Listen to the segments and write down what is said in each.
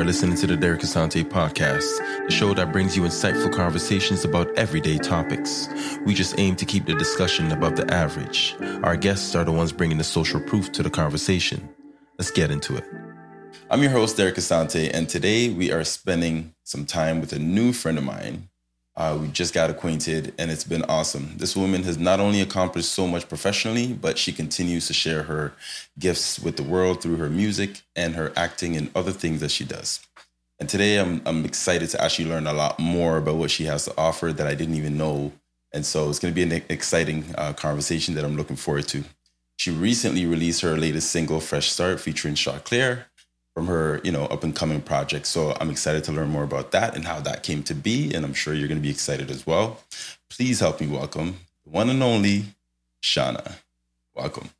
are listening to the Derek Asante podcast, the show that brings you insightful conversations about everyday topics. We just aim to keep the discussion above the average. Our guests are the ones bringing the social proof to the conversation. Let's get into it. I'm your host, Derek Asante, and today we are spending some time with a new friend of mine uh, we just got acquainted and it's been awesome. This woman has not only accomplished so much professionally, but she continues to share her gifts with the world through her music and her acting and other things that she does. And today I'm, I'm excited to actually learn a lot more about what she has to offer that I didn't even know. And so it's going to be an exciting uh, conversation that I'm looking forward to. She recently released her latest single, Fresh Start, featuring Shaw Claire from her, you know, up and coming project. So I'm excited to learn more about that and how that came to be. And I'm sure you're going to be excited as well. Please help me welcome the one and only Shauna. Welcome.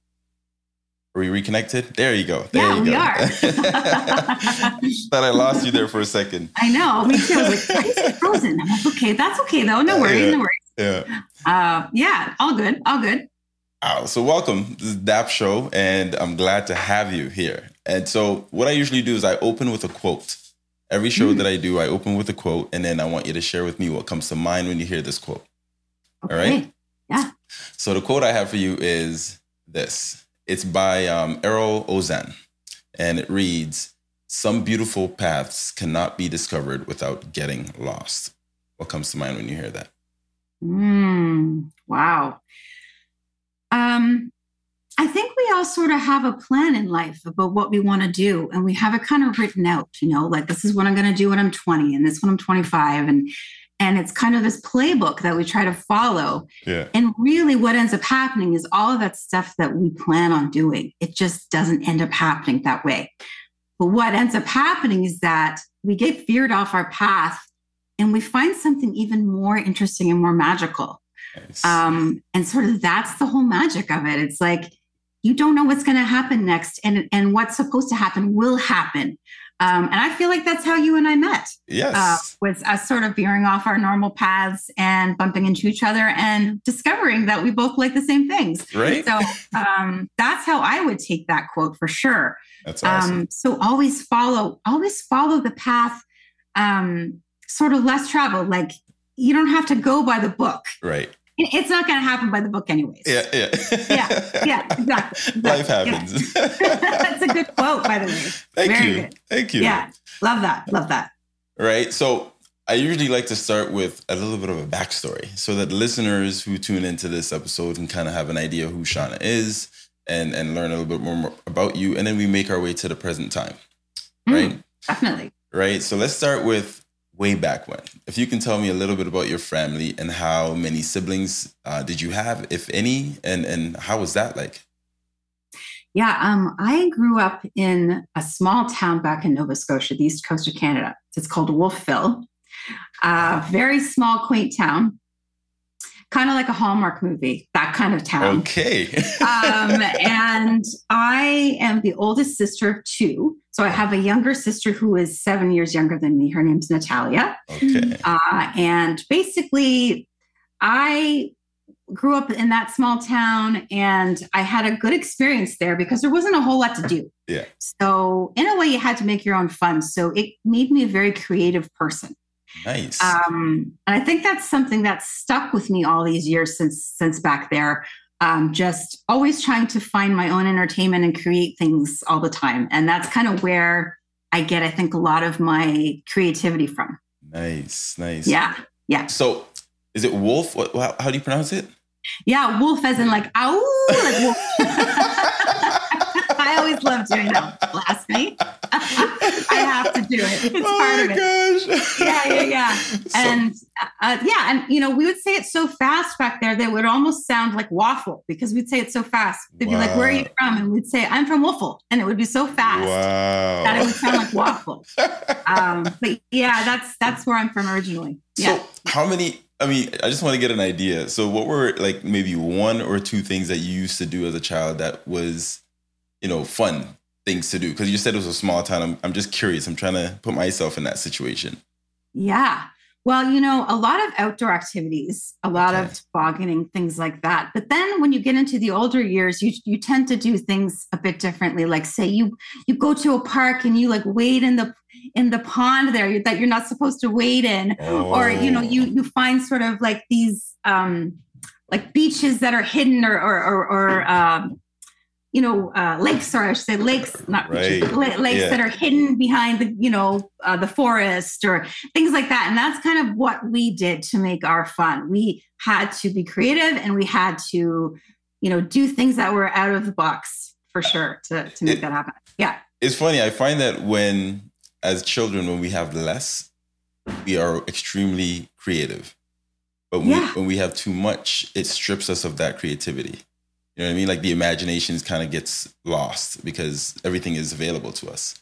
Are we reconnected? There you go. There yeah, you go. we are. Thought I lost you there for a second. I know. Me too. I was like, why is it frozen? I'm like, okay, that's okay though. No worries. yeah. No worries. Yeah. Uh, yeah. All good. All good. Oh, so welcome. This is DAP Show, and I'm glad to have you here. And so, what I usually do is I open with a quote. Every show mm. that I do, I open with a quote, and then I want you to share with me what comes to mind when you hear this quote. Okay. All right? Yeah. So, the quote I have for you is this it's by um, Erol Ozan, and it reads Some beautiful paths cannot be discovered without getting lost. What comes to mind when you hear that? Mm, wow. Um, I think we all sort of have a plan in life about what we want to do, and we have it kind of written out. You know, like this is what I'm going to do when I'm 20, and this when I'm 25, and and it's kind of this playbook that we try to follow. Yeah. And really, what ends up happening is all of that stuff that we plan on doing. It just doesn't end up happening that way. But what ends up happening is that we get veered off our path, and we find something even more interesting and more magical. Nice. Um, and sort of that's the whole magic of it. It's like you don't know what's going to happen next, and and what's supposed to happen will happen. Um, and I feel like that's how you and I met. Yes, uh, was us sort of veering off our normal paths and bumping into each other and discovering that we both like the same things. Right. So um, that's how I would take that quote for sure. That's awesome. Um, so always follow, always follow the path, um, sort of less traveled. Like you don't have to go by the book. Right it's not going to happen by the book anyways. Yeah, yeah. yeah, yeah, exactly. exactly. Life happens. Yeah. That's a good quote, by the way. Thank Very you. Good. Thank you. Yeah, love that. Love that. Right. So I usually like to start with a little bit of a backstory so that listeners who tune into this episode can kind of have an idea who Shauna is and, and learn a little bit more about you. And then we make our way to the present time. Right. Mm, definitely. Right. So let's start with way back when. If you can tell me a little bit about your family and how many siblings uh, did you have, if any, and and how was that like? Yeah, um, I grew up in a small town back in Nova Scotia, the east coast of Canada. It's called Wolfville. A very small, quaint town kind of like a Hallmark movie, that kind of town. Okay. um, and I am the oldest sister of two. So I have a younger sister who is seven years younger than me. Her name's Natalia. Okay. Uh, and basically, I grew up in that small town and I had a good experience there because there wasn't a whole lot to do. Yeah. So, in a way, you had to make your own fun. So, it made me a very creative person. Nice. Um, and I think that's something that's stuck with me all these years since since back there. Um, just always trying to find my own entertainment and create things all the time, and that's kind of where I get, I think, a lot of my creativity from. Nice, nice. Yeah, yeah. So, is it wolf? What, how, how do you pronounce it? Yeah, wolf as in like ow, like wolf. I always love doing that. Blasphemy. I have to do it. It's oh part of it. Gosh. Yeah, yeah, yeah. So, and uh, yeah, and you know, we would say it so fast back there that it would almost sound like waffle because we'd say it so fast. They'd wow. be like, "Where are you from?" And we'd say, "I'm from Wolfville," and it would be so fast wow. that it would sound like waffle. um, but yeah, that's that's where I'm from originally. Yeah. So, how many? I mean, I just want to get an idea. So, what were like maybe one or two things that you used to do as a child that was, you know, fun things to do? Because you said it was a small town. I'm, I'm just curious. I'm trying to put myself in that situation. Yeah. Well, you know, a lot of outdoor activities, a lot okay. of tobogganing, things like that. But then when you get into the older years, you you tend to do things a bit differently. Like say you you go to a park and you like wade in the in the pond there that you're not supposed to wade in, oh. or you know, you you find sort of like these um like beaches that are hidden or or or, or um you know, uh, lakes, or I should say lakes, not right. lakes yeah. that are hidden behind the, you know, uh, the forest or things like that. And that's kind of what we did to make our fun. We had to be creative and we had to, you know, do things that were out of the box for sure to, to make it, that happen. Yeah. It's funny. I find that when, as children, when we have less, we are extremely creative. But when, yeah. we, when we have too much, it strips us of that creativity. You know what I mean? Like the imagination kind of gets lost because everything is available to us.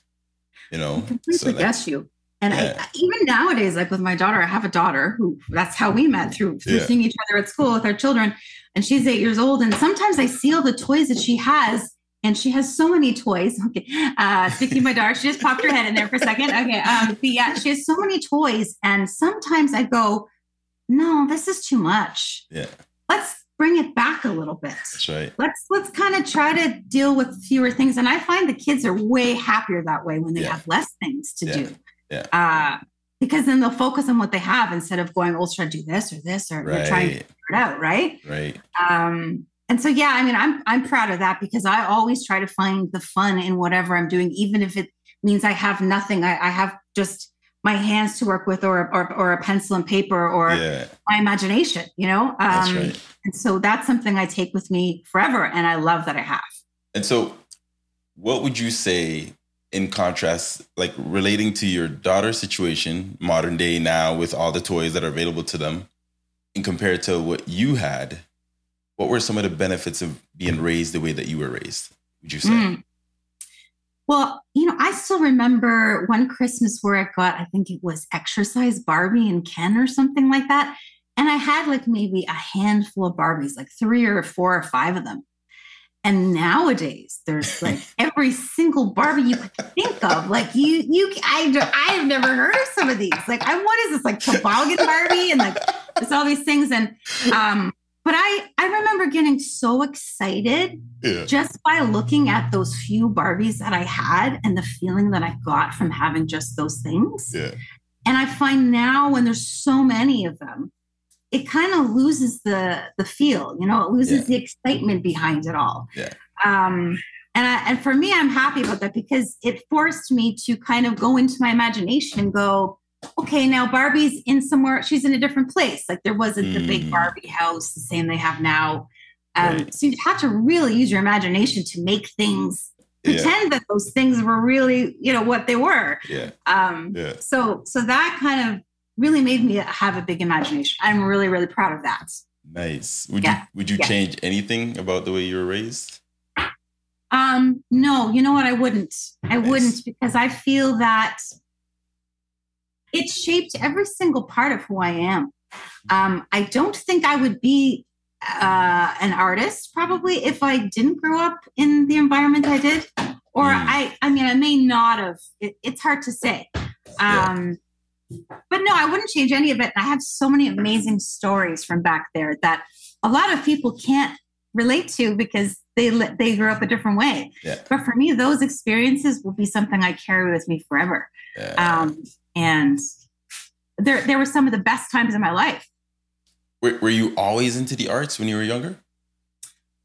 You know, so guess you. And yeah. I, even nowadays, like with my daughter, I have a daughter who that's how we met through, through yeah. seeing each other at school with our children. And she's eight years old. And sometimes I see all the toys that she has, and she has so many toys. Okay. Uh, speaking of my daughter, she just popped her head in there for a second. Okay. Um, but yeah, she has so many toys. And sometimes I go, no, this is too much. Yeah. Let's bring it back a little bit. That's right. Let's let's kind of try to deal with fewer things. And I find the kids are way happier that way when they yeah. have less things to yeah. do. Yeah. Uh, because then they'll focus on what they have instead of going, oh, should I do this or this or right. trying to figure it out, right? Right. Um, and so yeah, I mean, I'm I'm proud of that because I always try to find the fun in whatever I'm doing, even if it means I have nothing. I, I have just my hands to work with or or, or a pencil and paper or yeah. my imagination you know um, right. and so that's something i take with me forever and i love that i have and so what would you say in contrast like relating to your daughter's situation modern day now with all the toys that are available to them and compared to what you had what were some of the benefits of being raised the way that you were raised would you say mm. Well, you know, I still remember one Christmas where I got, I think it was exercise Barbie and Ken or something like that. And I had like maybe a handful of Barbies, like three or four or five of them. And nowadays, there's like every single Barbie you could think of. Like you, you, I, I have never heard of some of these. Like, I, what is this? Like toboggan Barbie and like it's all these things. And um, but I I remember getting so excited yeah. just by looking at those few Barbies that I had and the feeling that I got from having just those things. Yeah. And I find now when there's so many of them, it kind of loses the the feel, you know, it loses yeah. the excitement behind it all. Yeah. Um, and I, and for me, I'm happy about that because it forced me to kind of go into my imagination and go, okay, now Barbie's in somewhere, she's in a different place. Like there wasn't mm. the big mm. Barbie house, the same they have now. Um, right. So you have to really use your imagination to make things pretend yeah. that those things were really, you know, what they were. Yeah. Um, yeah. So, so that kind of really made me have a big imagination. I'm really, really proud of that. Nice. Would yeah. you would you yeah. change anything about the way you were raised? Um, no, you know what? I wouldn't. I nice. wouldn't because I feel that it shaped every single part of who I am. Um, I don't think I would be uh, an artist probably if I didn't grow up in the environment I did. Or mm. I, I mean, I may not have. It, it's hard to say. Um, yeah. But no, I wouldn't change any of it. I have so many amazing stories from back there that a lot of people can't relate to because they they grew up a different way. Yeah. But for me, those experiences will be something I carry with me forever. Yeah. Um, and there there were some of the best times in my life. Were, were you always into the arts when you were younger?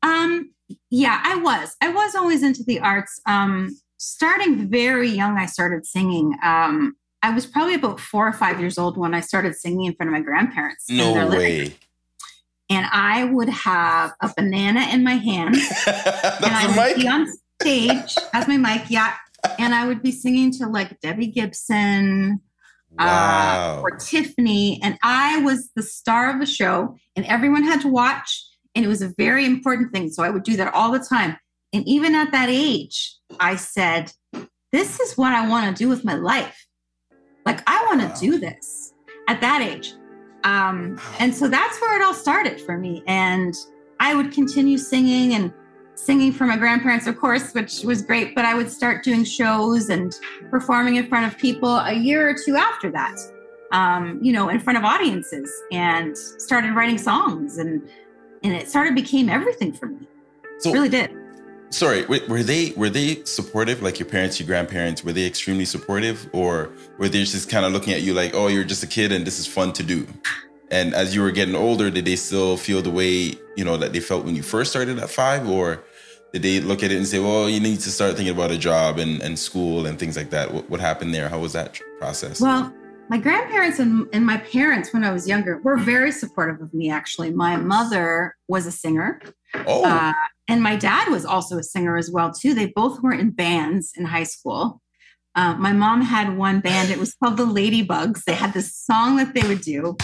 Um, yeah, I was. I was always into the arts. Um, starting very young, I started singing. Um, I was probably about four or five years old when I started singing in front of my grandparents. No way. And I would have a banana in my hand, and I would mic? be on stage as my mic. Yeah, and I would be singing to like Debbie Gibson uh, wow. uh, or Tiffany. And I was the star of the show, and everyone had to watch. And it was a very important thing. So I would do that all the time. And even at that age, I said, This is what I want to do with my life. Like, I want to wow. do this at that age. Um, and so that's where it all started for me. And I would continue singing and singing for my grandparents, of course, which was great. But I would start doing shows and performing in front of people a year or two after that. um, you know, in front of audiences and started writing songs and and it started became everything for me. So it really did. Sorry, were they were they supportive? Like your parents, your grandparents, were they extremely supportive, or were they just kind of looking at you like, "Oh, you're just a kid and this is fun to do"? And as you were getting older, did they still feel the way you know that they felt when you first started at five, or did they look at it and say, "Well, you need to start thinking about a job and, and school and things like that"? What, what happened there? How was that process? Well, my grandparents and, and my parents, when I was younger, were very supportive of me. Actually, my mother was a singer. Oh. Uh, and my dad was also a singer as well too. They both were in bands in high school. Uh, my mom had one band. It was called the Ladybugs. They had this song that they would do.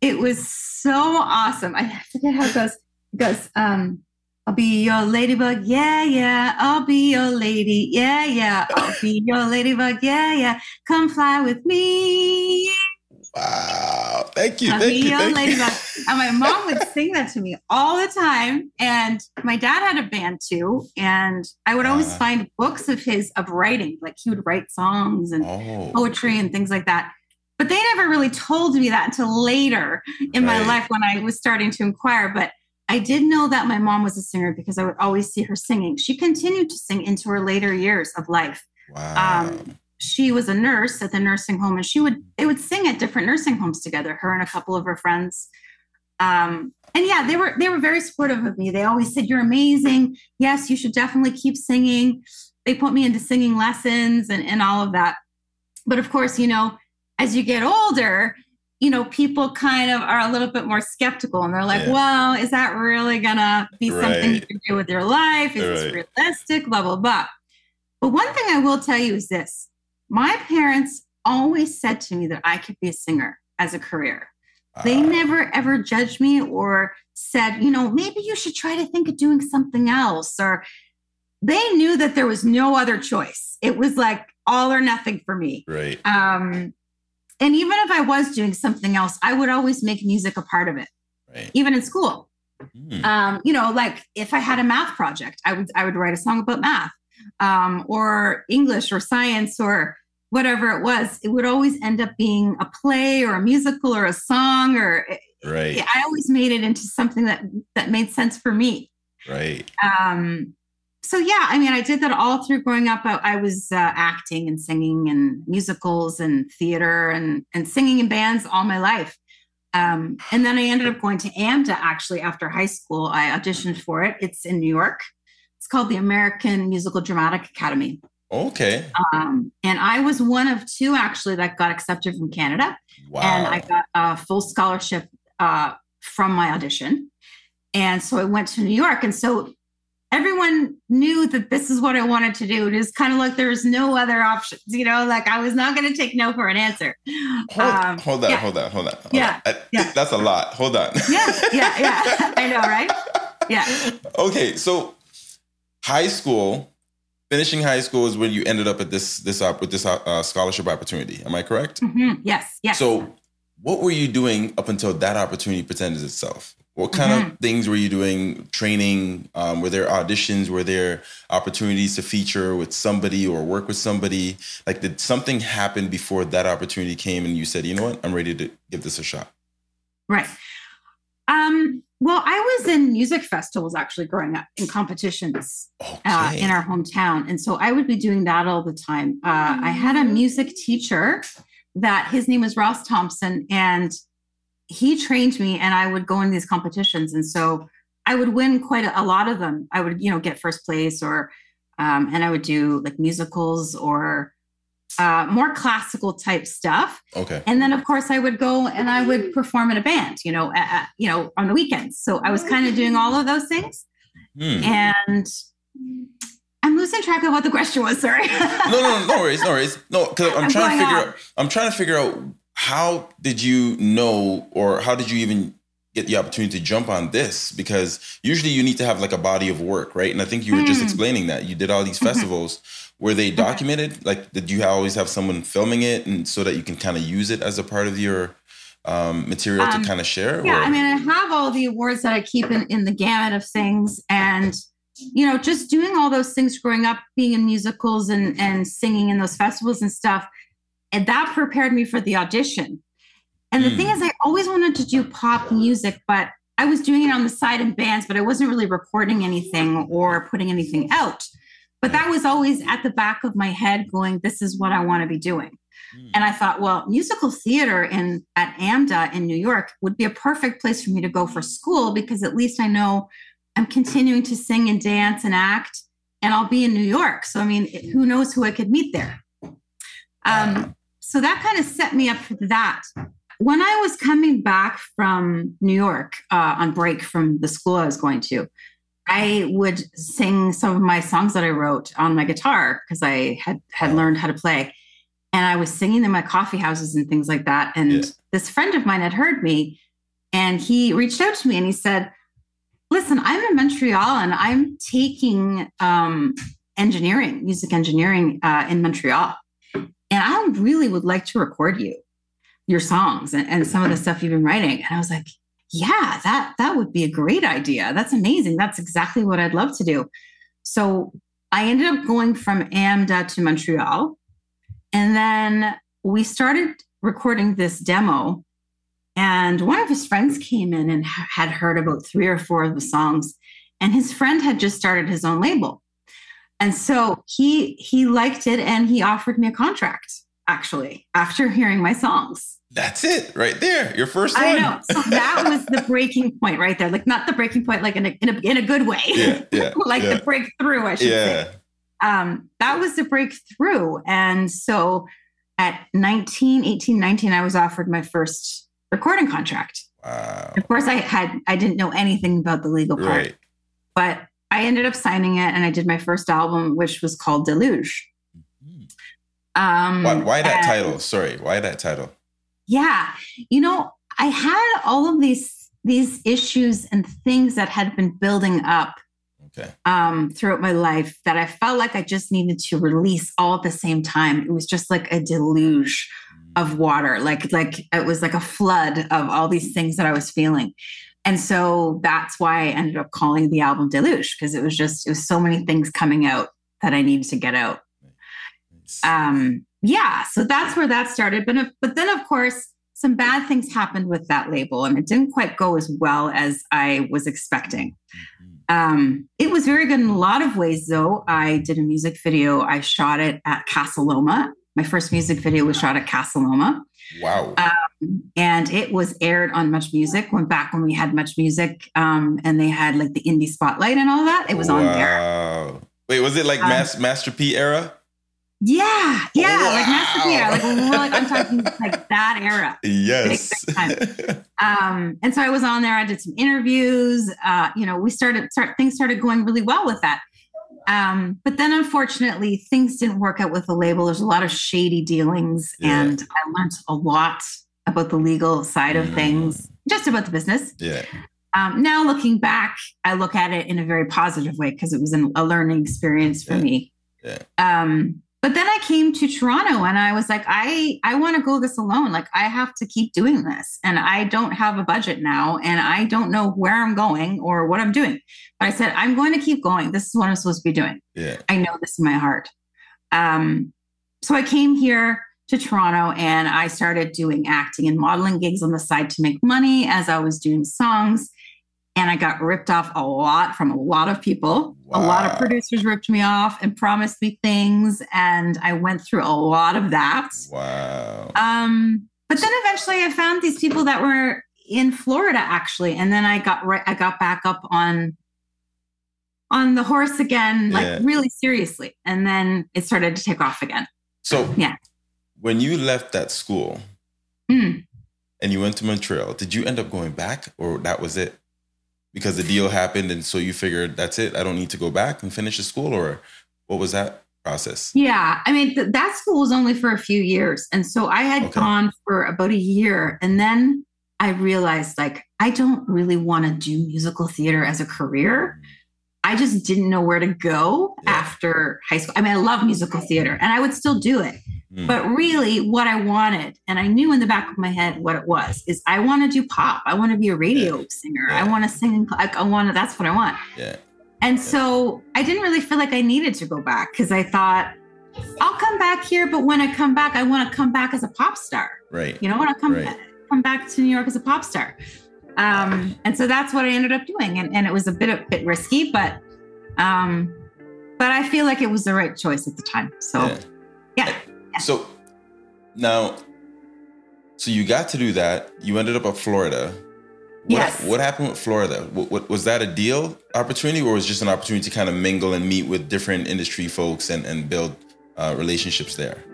It was so awesome. I forget how it goes. It goes, um, I'll be your ladybug, yeah, yeah. I'll be your lady, yeah, yeah. I'll be your ladybug, yeah, yeah. Come fly with me. Wow. Thank you. Thank you. Thank ladybug. You. And my mom would sing that to me all the time. And my dad had a band too. And I would always uh, find books of his of writing. Like he would write songs and oh. poetry and things like that. But they never really told me that until later in right. my life when I was starting to inquire. But I did know that my mom was a singer because I would always see her singing. She continued to sing into her later years of life. Wow. Um, she was a nurse at the nursing home and she would they would sing at different nursing homes together her and a couple of her friends um, and yeah they were they were very supportive of me they always said you're amazing yes you should definitely keep singing they put me into singing lessons and, and all of that but of course you know as you get older you know people kind of are a little bit more skeptical and they're like yeah. well is that really gonna be right. something you can do with your life is right. this realistic blah blah blah but one thing i will tell you is this my parents always said to me that I could be a singer as a career. They uh, never ever judged me or said, you know, maybe you should try to think of doing something else. Or they knew that there was no other choice. It was like all or nothing for me. Right. Um, and even if I was doing something else, I would always make music a part of it. Right. Even in school. Mm. Um, you know, like if I had a math project, I would I would write a song about math um, or English or science or whatever it was, it would always end up being a play or a musical or a song or right. I always made it into something that that made sense for me. Right. Um, so yeah, I mean, I did that all through growing up. I, I was uh, acting and singing and musicals and theater and and singing in bands all my life. Um, and then I ended up going to AMDA actually after high school. I auditioned for it. It's in New York. It's called the American Musical Dramatic Academy. Okay. Um, and I was one of two actually that got accepted from Canada. Wow. And I got a full scholarship uh, from my audition. And so I went to New York. And so everyone knew that this is what I wanted to do. It is kind of like there was no other options, you know, like I was not going to take no for an answer. Hold, um, hold on, yeah. hold on, hold on. Hold yeah, on. yeah. That's a lot. Hold on. yeah, yeah, yeah. I know, right? Yeah. Okay. So high school, finishing high school is when you ended up at this this op- with this uh, scholarship opportunity. Am I correct? Mm-hmm. Yes. Yes. So, what were you doing up until that opportunity presented itself? What kind mm-hmm. of things were you doing? Training? Um, were there auditions? Were there opportunities to feature with somebody or work with somebody? Like, did something happen before that opportunity came and you said, you know what, I'm ready to give this a shot? Right. Um, well, I was in music festivals actually growing up in competitions okay. uh, in our hometown. And so I would be doing that all the time. Uh, I had a music teacher that his name was Ross Thompson, and he trained me, and I would go in these competitions. And so I would win quite a, a lot of them. I would, you know, get first place or, um, and I would do like musicals or uh, more classical type stuff. Okay. And then, of course, I would go and I would perform in a band, you know, at, you know, on the weekends. So I was kind of doing all of those things. Hmm. And I'm losing track of what the question was. Sorry. no, no, no worries, no worries. No, because I'm, I'm, trying to figure out. I'm trying to figure out how did you know, or how did you even get the opportunity to jump on this? Because usually you need to have like a body of work, right? And I think you were just hmm. explaining that you did all these mm-hmm. festivals. Were they documented? Like, did you always have someone filming it, and so that you can kind of use it as a part of your um, material um, to kind of share? Yeah, or? I mean, I have all the awards that I keep in, in the gamut of things, and you know, just doing all those things growing up, being in musicals and and singing in those festivals and stuff, and that prepared me for the audition. And the mm. thing is, I always wanted to do pop music, but I was doing it on the side in bands, but I wasn't really recording anything or putting anything out. But that was always at the back of my head going, this is what I want to be doing. Mm. And I thought, well, musical theater in at AMDA in New York would be a perfect place for me to go for school because at least I know I'm continuing to sing and dance and act, and I'll be in New York. So I mean, who knows who I could meet there? Um, so that kind of set me up for that. When I was coming back from New York uh, on break from the school I was going to, I would sing some of my songs that I wrote on my guitar because I had had learned how to play and I was singing in my coffee houses and things like that. And yeah. this friend of mine had heard me and he reached out to me and he said, Listen, I'm in Montreal and I'm taking um, engineering, music engineering uh, in Montreal. And I really would like to record you, your songs and, and some of the stuff you've been writing. And I was like, yeah, that that would be a great idea. That's amazing. That's exactly what I'd love to do. So I ended up going from AMDA to Montreal and then we started recording this demo. And one of his friends came in and had heard about three or four of the songs. And his friend had just started his own label. And so he he liked it and he offered me a contract actually after hearing my songs. That's it right there. Your first one. I know. So that was the breaking point right there. Like not the breaking point like in a in a, in a good way. Yeah, yeah, like yeah. the breakthrough, I should yeah. say um, that was the breakthrough. And so at 19, 18, 19, I was offered my first recording contract. Wow. Of course, I had I didn't know anything about the legal part, right. but I ended up signing it, and I did my first album, which was called Deluge. Mm-hmm. Um, why, why that and, title? Sorry, why that title? Yeah, you know, I had all of these these issues and things that had been building up okay. um, throughout my life that I felt like I just needed to release all at the same time. It was just like a deluge mm. of water, like like it was like a flood of all these things that I was feeling. And so that's why I ended up calling the album Deluge because it was just it was so many things coming out that I needed to get out. Um, yeah, so that's where that started. But if, but then of course some bad things happened with that label and it didn't quite go as well as I was expecting. Um, it was very good in a lot of ways, though. I did a music video. I shot it at Casa Loma. My first music video was shot at Casa Loma. Wow. Um, and it was aired on Much Music. Went back when we had Much Music um, and they had like the indie spotlight and all that. It was wow. on there. Wait, was it like um, Master P era? Yeah, yeah, wow. like Master P era. Like, like I'm talking like that era. Yes. um, and so I was on there. I did some interviews. Uh, you know, we started start things started going really well with that. Um, but then unfortunately things didn't work out with the label. There's a lot of shady dealings, yeah. and I learned a lot about the legal side of mm. things, just about the business. Yeah. Um, now looking back, I look at it in a very positive way because it was an, a learning experience for yeah. me. Yeah. Um, but then I came to Toronto and I was like, I, I want to go this alone. Like I have to keep doing this and I don't have a budget now and I don't know where I'm going or what I'm doing. But I said, I'm going to keep going. This is what I'm supposed to be doing. Yeah. I know this in my heart. Um, so I came here to Toronto and I started doing acting and modeling gigs on the side to make money as I was doing songs and I got ripped off a lot from a lot of people. Wow. A lot of producers ripped me off and promised me things, and I went through a lot of that. Wow. Um, but then eventually, I found these people that were in Florida actually, and then I got right. I got back up on on the horse again, like yeah. really seriously, and then it started to take off again. So yeah, when you left that school. Mm. And you went to Montreal. Did you end up going back, or that was it? Because the deal happened and so you figured that's it i don't need to go back and finish the school or what was that process yeah i mean th- that school was only for a few years and so i had okay. gone for about a year and then i realized like i don't really want to do musical theater as a career i just didn't know where to go yeah. after high school i mean i love musical theater and i would still do it Mm. But really, what I wanted, and I knew in the back of my head what it was, is I want to do pop. I want to be a radio yeah. singer. Yeah. I want to sing. I want to. That's what I want. Yeah. And so I didn't really feel like I needed to go back because I thought I'll come back here, but when I come back, I want to come back as a pop star. Right. You know, when I come right. come back to New York as a pop star. Um, and so that's what I ended up doing. And, and it was a bit, a bit risky, but, um, but I feel like it was the right choice at the time. So, yeah. yeah. yeah. So now, so you got to do that. You ended up at Florida. What, yes. What happened with Florida? What, what, was that a deal opportunity, or was it just an opportunity to kind of mingle and meet with different industry folks and, and build uh, relationships there?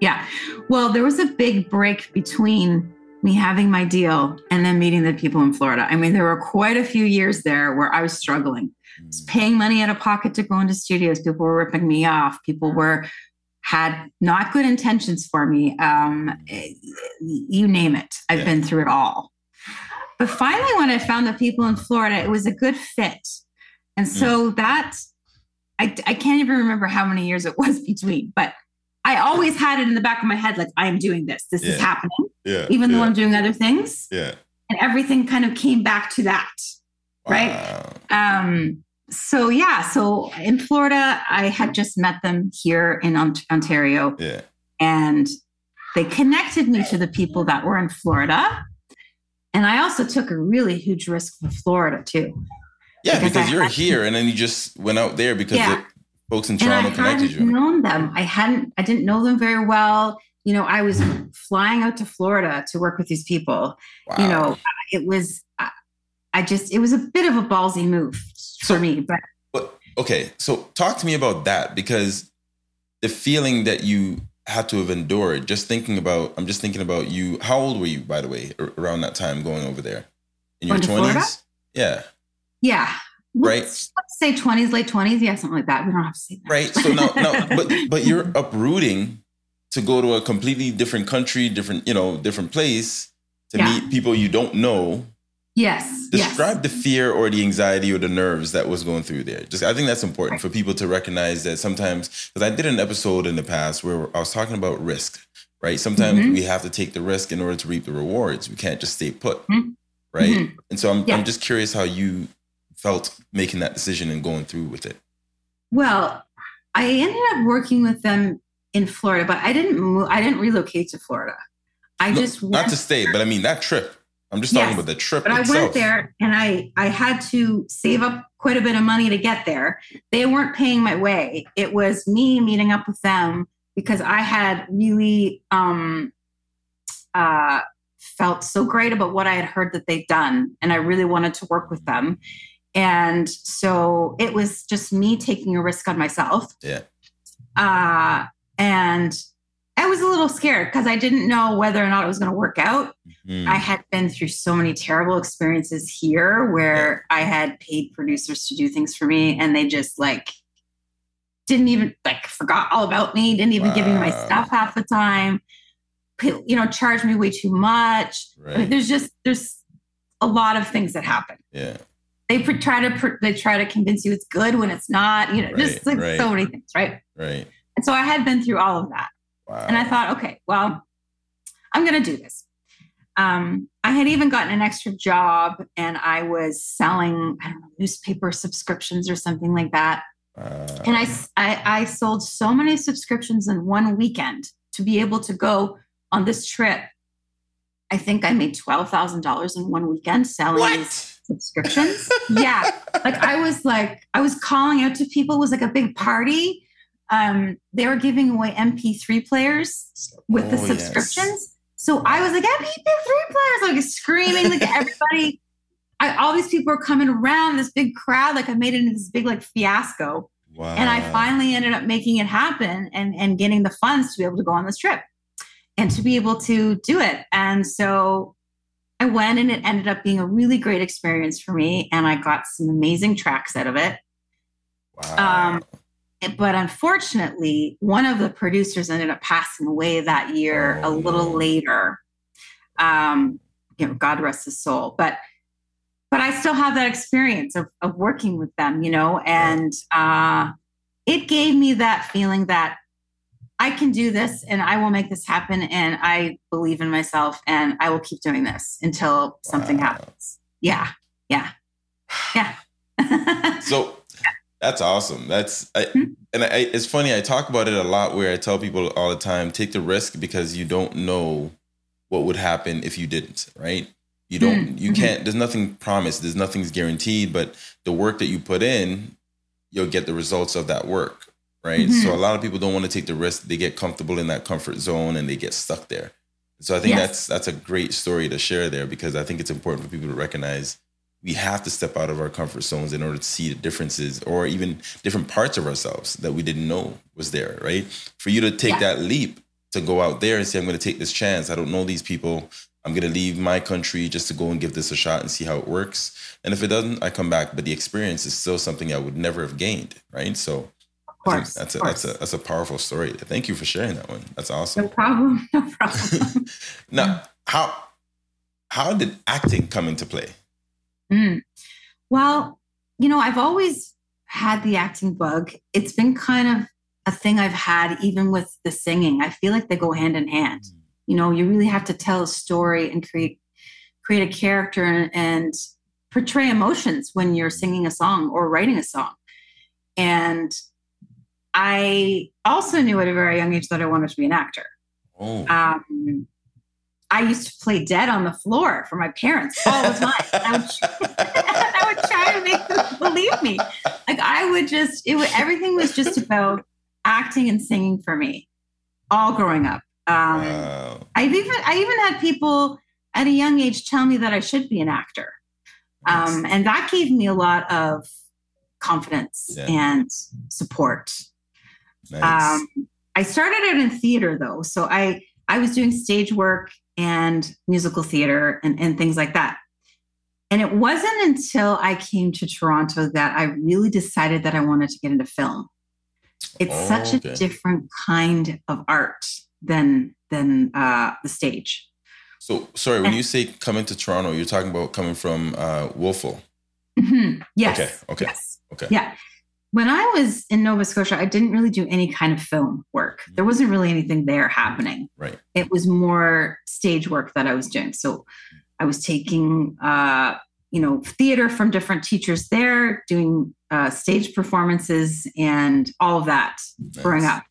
Yeah. Well, there was a big break between me having my deal and then meeting the people in Florida. I mean, there were quite a few years there where I was struggling, I was mm. paying money out of pocket to go into studios. People were ripping me off. People were had not good intentions for me. Um, you name it. I've yeah. been through it all. But finally, when I found the people in Florida, it was a good fit. And so mm. that I, I can't even remember how many years it was between, but I always had it in the back of my head, like I am doing this. This yeah. is happening. Yeah. Even yeah. though I'm doing other things. Yeah. And everything kind of came back to that. Wow. Right. Um, so yeah, so in Florida, I had just met them here in Ontario. Yeah. And they connected me to the people that were in Florida. And I also took a really huge risk for Florida too. Yeah, because, because you're here to, and then you just went out there because yeah folks in Toronto and I connected hadn't you? known them. I hadn't. I didn't know them very well. You know, I was mm-hmm. flying out to Florida to work with these people. Wow. You know, it was. I just. It was a bit of a ballsy move so, for me, but. But okay, so talk to me about that because the feeling that you had to have endured. Just thinking about. I'm just thinking about you. How old were you, by the way, around that time going over there? In your twenties? Yeah. Yeah right? Let's, say 20s, late 20s. Yeah, something like that. We don't have to say that. Right. So no, no, but but you're uprooting to go to a completely different country, different, you know, different place to yeah. meet people you don't know. Yes. Describe yes. the fear or the anxiety or the nerves that was going through there. Just I think that's important for people to recognize that sometimes because I did an episode in the past where I was talking about risk, right? Sometimes mm-hmm. we have to take the risk in order to reap the rewards. We can't just stay put. Mm-hmm. Right. Mm-hmm. And so I'm, yeah. I'm just curious how you felt making that decision and going through with it? Well, I ended up working with them in Florida, but I didn't move. I didn't relocate to Florida. I no, just not to stay, but I mean that trip. I'm just talking yes, about the trip. But itself. I went there and I I had to save up quite a bit of money to get there. They weren't paying my way. It was me meeting up with them because I had really um uh felt so great about what I had heard that they'd done and I really wanted to work with them. And so it was just me taking a risk on myself. Yeah. Uh, and I was a little scared because I didn't know whether or not it was going to work out. Mm-hmm. I had been through so many terrible experiences here where yeah. I had paid producers to do things for me and they just like didn't even like forgot all about me, didn't even wow. give me my stuff half the time, you know, charged me way too much. Right. I mean, there's just, there's a lot of things that happen. Yeah they try to they try to convince you it's good when it's not you know right, just like right. so many things right? Right. And so i had been through all of that. Wow. and i thought okay well i'm going to do this. Um, i had even gotten an extra job and i was selling i don't know newspaper subscriptions or something like that. Uh, and I, I i sold so many subscriptions in one weekend to be able to go on this trip. I think i made $12000 in one weekend selling what? Subscriptions. yeah. Like I was like, I was calling out to people, it was like a big party. Um, they were giving away MP3 players with oh, the subscriptions. Yes. So I was like, MP3 players, like screaming, like everybody. I, all these people were coming around, this big crowd. Like I made it into this big like fiasco. Wow. And I finally ended up making it happen and, and getting the funds to be able to go on this trip and to be able to do it. And so I went and it ended up being a really great experience for me. And I got some amazing tracks out of it. Wow. Um, but unfortunately, one of the producers ended up passing away that year oh, a little no. later. Um, you know, God rest his soul. But but I still have that experience of, of working with them, you know, and uh, it gave me that feeling that I can do this and I will make this happen. And I believe in myself and I will keep doing this until something wow. happens. Yeah. Yeah. Yeah. so that's awesome. That's, I, mm-hmm. and I, it's funny. I talk about it a lot where I tell people all the time take the risk because you don't know what would happen if you didn't, right? You don't, Mm, you can't, there's nothing promised, there's nothing's guaranteed, but the work that you put in, you'll get the results of that work, right? Mhm. So a lot of people don't want to take the risk. They get comfortable in that comfort zone and they get stuck there. So I think Yes. that's that's a great story to share there because I think it's important for people to recognize we have to step out of our comfort zones in order to see the differences or even different parts of ourselves that we didn't know was there, right? For you to take that leap to go out there and say, I'm going to take this chance. I don't know these people. I'm going to leave my country just to go and give this a shot and see how it works. And if it doesn't, I come back. But the experience is still something I would never have gained, right? So Of I think course. that's a of that's a that's a powerful story. Thank you for sharing that one. That's awesome. No problem. No problem. now, how how did acting come into play? Mm. Well, you know, I've always had the acting bug. It's been kind of a thing I've had even with the singing. I feel like they go hand in hand. You know, you really have to tell a story and create create a character and, and portray emotions when you're singing a song or writing a song. And I also knew at a very young age that I wanted to be an actor. Oh, Um, I used to play dead on the floor for my parents all the time. I would, I would try to make them believe me. Like I would just, it would, everything was just about acting and singing for me, all growing up. Um, wow. I've even, I even had people at a young age tell me that I should be an actor, um, and that gave me a lot of confidence Yeah. and support. Nice. Um, I started out in theater though, so I I was doing stage work and musical theater and, and things like that. And it wasn't until I came to Toronto that I really decided that I wanted to get into film. It's Oh, such okay. a different kind of art than than uh, the stage. so sorry, when you say coming to Toronto, you're talking about coming from uh, Wolfville. Mhm. Yes. Okay, okay, Yes. okay. Yeah. When I was in Nova Scotia, I didn't really do any kind of film work. There wasn't really anything there happening. Right. It was more stage work that I was doing. So I was taking, uh, you know, theater from different teachers there, doing uh, stage performances and all of that growing up.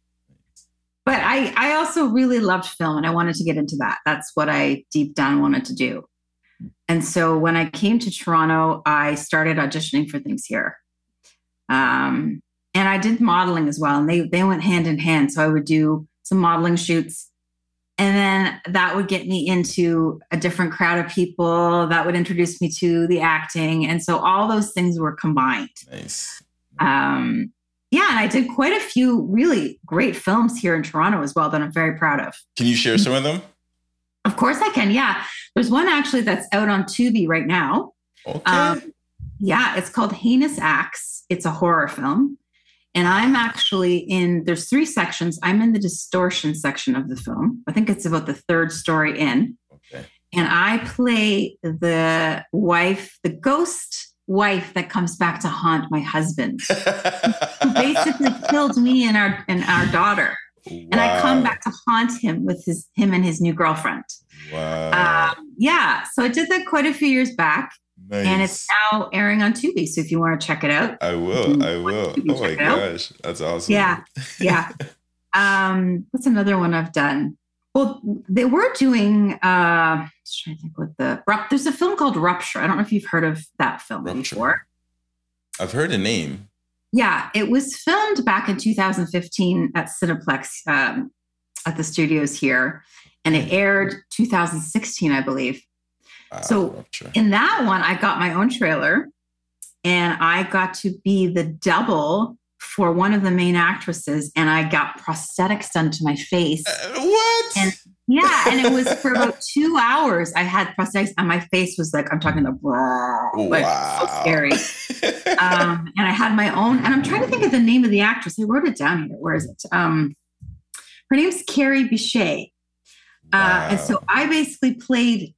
But I, I also really loved film and I wanted to get into that. That's what I deep down wanted to do. And so when I came to Toronto, I started auditioning for things here. Um, and I did modeling as well. And they, they went hand in hand. So I would do some modeling shoots. And then that would get me into a different crowd of people that would introduce me to the acting. And so all those things were combined Nice. um, yeah, and I did quite a few really great films here in Toronto as well that I'm very proud of. Can you share some of them? Of course, I can. Yeah, there's one actually that's out on Tubi right now. Okay. Um, yeah, it's called Heinous Acts. It's a horror film, and I'm actually in. There's three sections. I'm in the distortion section of the film. I think it's about the third story in, okay. and I play the wife, the ghost wife that comes back to haunt my husband. who basically killed me and our and our daughter. And I come back to haunt him with his him and his new girlfriend. Wow. Um, yeah, so I did that quite a few years back, nice. and it's now airing on Tubi. So if you want to check it out, I will. I will. Can Oh my it out. gosh. That's awesome. Yeah. yeah. Um, what's another one I've done? Well, they were doing. Uh, I'm trying to think what the there's a film called Rupture. I don't know if you've heard of that film Rupture. before. I've heard the name. Yeah, it was filmed back in 2015 at Cinespace um, at the studios here, and it aired 2016, I believe. So. In that one, I got my own trailer, and I got to be the double for one of the main actresses, and I got prosthetics done to my face. Uh, what? And- Yeah, and it was for about two hours. I had prosthetics, and my face was like I'm talking the like so Wow. scary. um, and I had my own, and I'm trying to think of the name of the actress. I wrote it down here. Where is it? Um, her name's Kerry Bishé. Uh, and so I basically played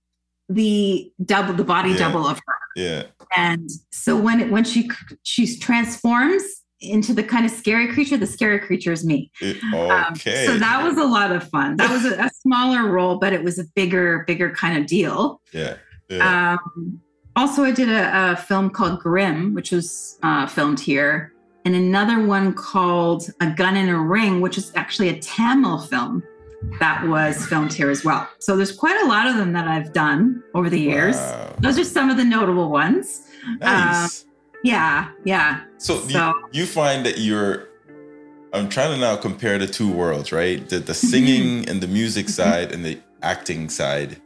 the double, the body Yeah. double of her. yeah. And so when it, when she she transforms into the kind of scary creature, the scary creature is me. It- Um, okay. so that was a lot of fun. That was a, a smaller role, but it was a bigger, bigger kind of deal. yeah. Yeah. Um, also, I did a, a film called Grimm, which was uh, filmed here, and another one called A Gun in a Ring, which is actually a Tamil film that was filmed here as well. So there's quite a lot of them that I've done over the years. Wow. Those are some of the notable ones. Nice. Yeah, yeah. so, so- you, you find that you're. I'm trying to now compare the two worlds, right? The the mm-hmm. singing and the music mm-hmm. side and the acting side.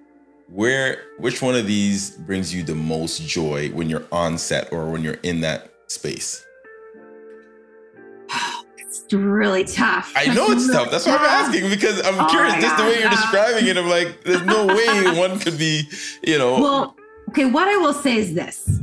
Where which one of these brings you the most joy when you're on set or when you're in that space? It's really tough. I know it's tough. That's why I'm asking because I'm Oh curious. Just the way you're describing it, I'm like, there's no way one could be, you know. Well, okay, what I will say is this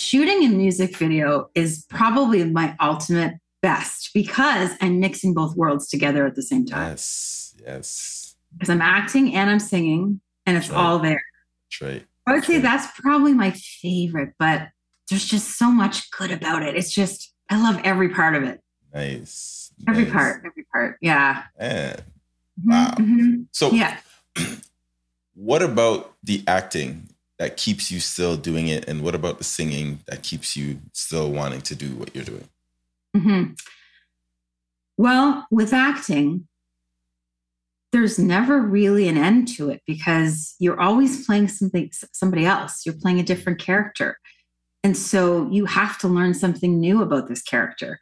shooting a music video is probably my ultimate best because I'm mixing both worlds together at the same time. yes, yes, Because I'm acting and I'm singing, and it's Right. all there. that's right. I would say Right. that's probably my favorite, but there's just so much good about it. It's just, I love every part of it. Nice. Every nice. part, every part. Yeah. Man. Mhm, Wow. mhm. So, Yeah. what about the acting that keeps you still doing it, and what about the singing that keeps you still wanting to do what you're doing? hmm Well, with acting, there's never really an end to it because you're always playing something somebody else. You're playing a different character. And so you have to learn something new about this character.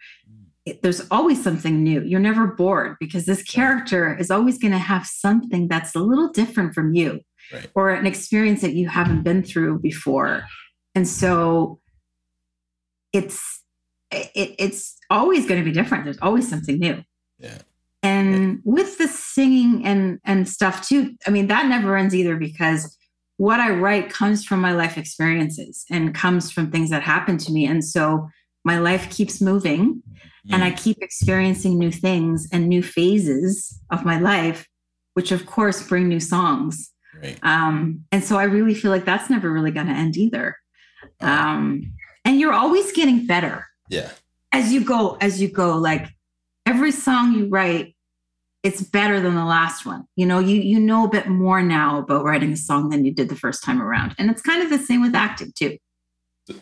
It- there's always something new. You're never bored because this character is always going to have something that's a little different from you Right. or an experience that you haven't been through before. And so it's it, it's always going to be different. There's always something new. Yeah. And with the singing and and stuff too, I mean that never ends either because what I write comes from my life experiences and comes from things that happen to me. And so my life keeps moving and I mm. keep experiencing new things and new phases of my life, which of course bring new songs. Right. Um, and so I really feel like that's never really going to end either. Um, and you're always getting better yeah. as you go, as you go. Like every song you write, it's better than the last one. You know, you you know a bit more now about writing a song than you did the first time around. And it's kind of the same with acting too.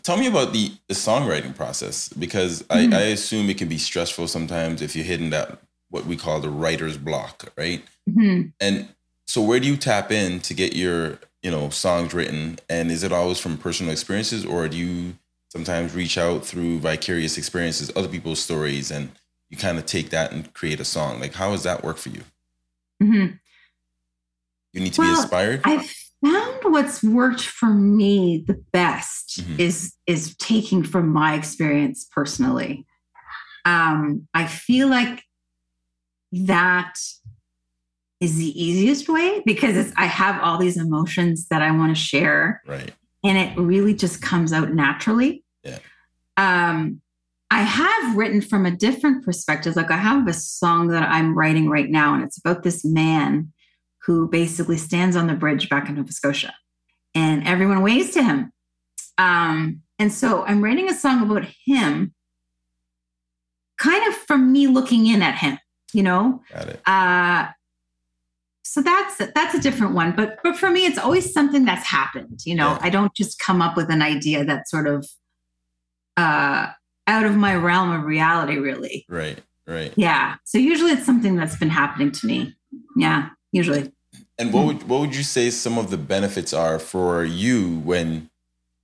Tell me about the, the songwriting process because Mhm. I, I assume it can be stressful sometimes if you're hitting that what we call the writer's block, right? Mhm. And so where do you tap in to get your, you know, songs written? And is it always from personal experiences or do you sometimes reach out through vicarious experiences, other people's stories, and you kind of take that and create a song? Like how does that work for you? Mhm. You need to be inspired? I found what's worked for me the best Mhm. is is taking from my experience personally. Um, I feel like that is the easiest way because it's, I have all these emotions that I want to share, right. and it really just comes out naturally. Yeah. Um, I have written from a different perspective. Like I have a song that I'm writing right now, and it's about this man who basically stands on the bridge back in Nova Scotia, and everyone waves to him. Um, and so I'm writing a song about him, kind of from me looking in at him, you know. Got it. Uh, so that's that's a different one, but but for me, it's always something that's happened. You know, Yeah. I don't just come up with an idea that's sort of uh, out of my realm of reality, really. Right. Right. Yeah. So usually it's something that's been happening to me. Yeah. Usually. And what would what would you say some of the benefits are for you when,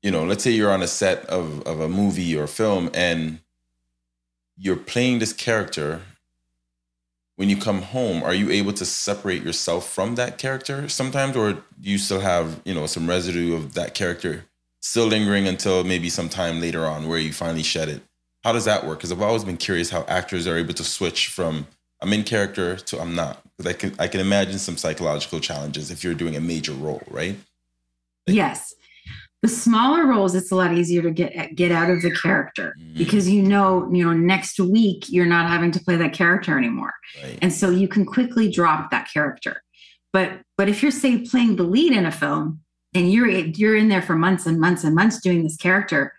you know, let's say you're on a set of, of a movie or film and you're playing this character. When you come home, are you able to separate yourself from that character sometimes, or do you still have, you know, some residue of that character still lingering until maybe sometime later on where you finally shed it? How does that work? Because I've always been curious how actors are able to switch from I'm in character to I'm not. Because I can I can imagine some psychological challenges if you're doing a major role, right? Yes. The smaller roles, it's a lot easier to get get out of the character Mhm. because you know, you know, next week you're not having to play that character anymore. Right. and so you can quickly drop that character but but if you're say playing the lead in a film and you're you're in there for months and months and months doing this character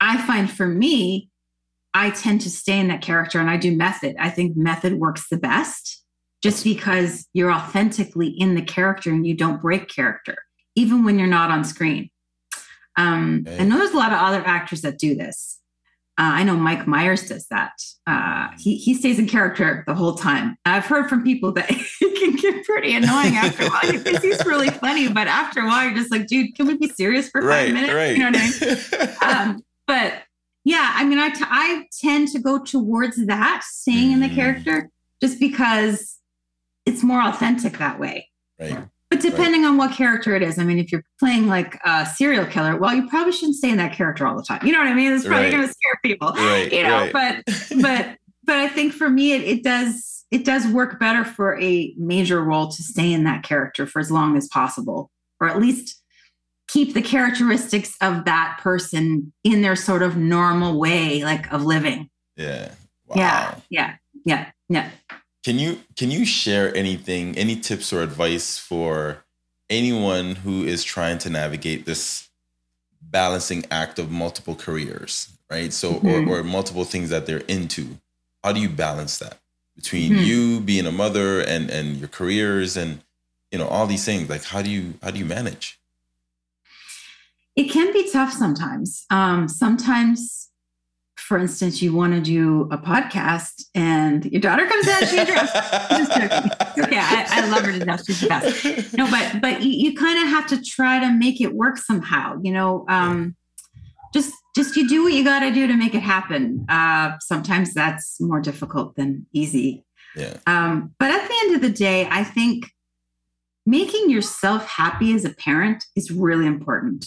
i find for me i tend to stay in that character and i do method i think method works the best just because you're authentically in the character and you don't break character even when you're not on screen um, Okay. i know there's a lot of other actors that do this Uh, I know Mike Myers does that. Uh, he he stays in character the whole time. I've heard from people that it can get pretty annoying after a while because he's really funny, but after a while you're just like, dude, can we be serious for right, five minutes? Right. You know what I mean? um, but yeah, I mean, I, t- I tend to go towards that, staying in the Mm. character, just because it's more authentic that way. Right. But depending on what character it is, I mean, if you're playing like a serial killer, well, you probably shouldn't stay in that character all the time. You know what I mean? It's probably Right. going to scare people. Right. You know, right. but but but I think for me, it, it does it does work better for a major role to stay in that character for as long as possible, or at least keep the characteristics of that person in their sort of normal way, like of living. yeah. Wow. Yeah, yeah, yeah, yeah. Can you can you share anything, any tips or advice for anyone who is trying to navigate this balancing act of multiple careers, right? So Mhm. or, or multiple things that they're into. How do you balance that between Mhm. you being a mother and and your careers and you know all these things? Like how do you how do you manage? It can be tough sometimes. Um, sometimes, for instance, you want to do a podcast and your daughter comes out, she interrupts. Just joking. Okay, I, I love her to death. She's the best. No, but but you, you kind of have to try to make it work somehow. You know, um, just just you do what you got to do to make it happen. Uh, sometimes that's more difficult than easy. Yeah. Um, but at the end of the day, I think making yourself happy as a parent is really important.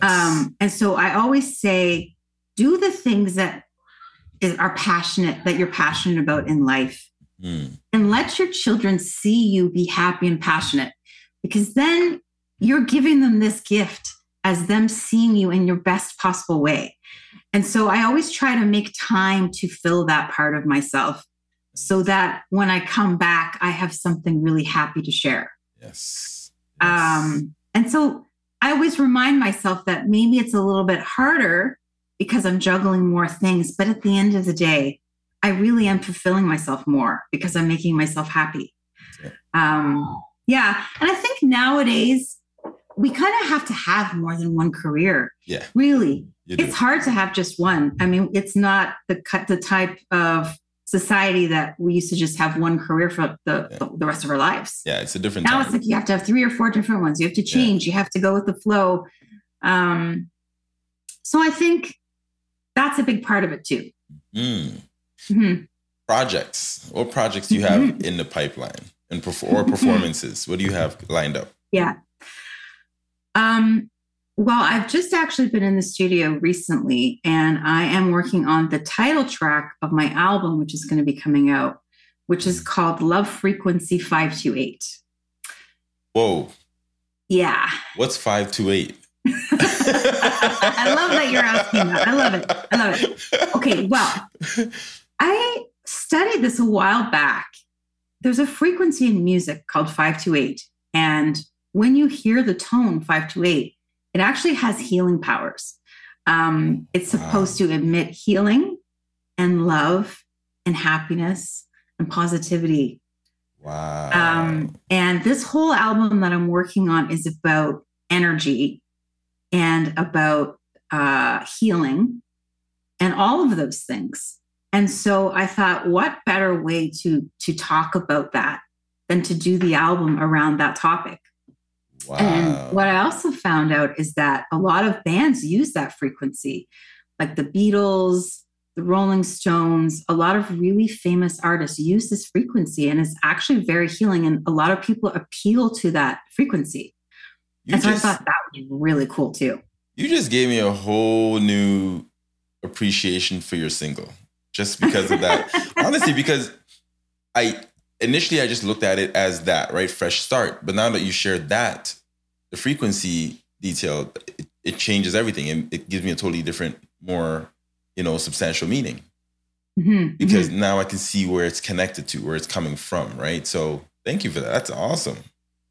Um, and so I always say, do the things that is, are passionate, that you're passionate about in life, Mm, and let your children see you be happy and passionate, because then you're giving them this gift as them seeing you in your best possible way. And so I always try to make time to fill that part of myself so that when I come back, I have something really happy to share. yes. Um, and so I always remind myself that maybe it's a little bit harder because I'm juggling more things. But at the end of the day, I really am fulfilling myself more because I'm making myself happy. Yeah. Um, yeah. And I think nowadays we kind of have to have more than one career. Yeah. Really. It's hard to have just one. I mean, it's not the cut the type of society that we used to just have one career for the, Yeah. the, rest of our lives yeah, it's a different now time. it's like you have to have three or four different ones. You have to Yeah. change. You have to go with the flow. Um, so I think that's a big part of it too. Mm. Mhm. Projects. What projects do you have Mhm. in the pipeline and or performances? What do you have lined up? Yeah. Um, well, I've just actually been in the studio recently, and I am working on the title track of my album, which is going to be coming out, which is called Love Frequency 528. Whoa, Yeah. what's five to eight? I love that you're asking that. I love it. I love it. Okay, well, I studied this a while back. There's a frequency in music called 528. And when you hear the tone 528, it actually has healing powers. Um, it's supposed to emit healing and love and happiness and positivity. Wow. Um, and this whole album that I'm working on is about energy and about uh, healing and all of those things. And so I thought, what better way to to talk about that than to do the album around that topic? wow. And what I also found out is that a lot of bands use that frequency, like the Beatles, the Rolling Stones, a lot of really famous artists use this frequency and it's actually very healing. And a lot of people appeal to that frequency. You, and so just, I thought that would be really cool too. you just gave me a whole new appreciation for your single just because of that. Honestly, because I initially I just looked at it as that, right? Fresh start. But now that you shared that, the frequency detail, it, it changes everything and it gives me a totally different, more, you know, substantial meaning. Mhm, because mhm. now I can see where it's connected to, where it's coming from, right? So thank you for that. That's awesome.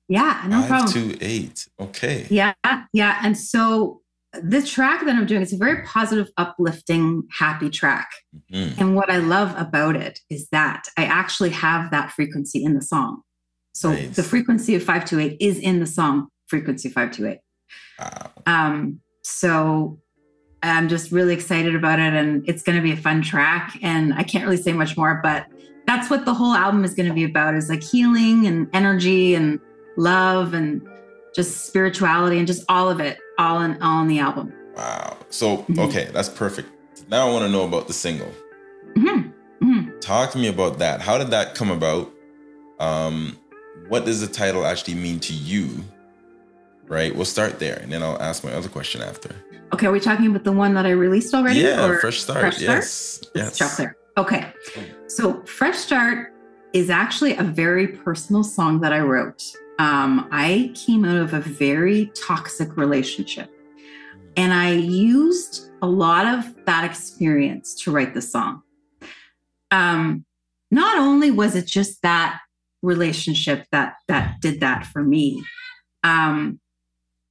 Yeah, no Five problem. two eight. Okay. Yeah, yeah. And so the track that I'm doing is a very positive, uplifting, happy track. Mhm. And what I love about it is that I actually have that frequency in the song. So Nice. the frequency of 528 is in the song frequency 528. Wow. Um, so I'm just really excited about it, and it's going to be a fun track. And I can't really say much more, but that's what the whole album is going to be about: is like healing and energy and love and just spirituality and just all of it, all in all in the album. Wow. So mm-hmm. okay, that's perfect. Now I want to know about the single. Mm-hmm. Mm-hmm. Talk to me about that. How did that come about? Um, what does the title actually mean to you? Right. We'll start there, and then I'll ask my other question after. Okay, are we talking about the one that I released already? Yeah, Fresh Start. Fresh yes. Start? Yes. Yes. there. Okay. So Fresh Start is actually a very personal song that I wrote. Um, I came out of a very toxic relationship. And I used a lot of that experience to write the song. Um, not only was it just that relationship that that did that for me, um,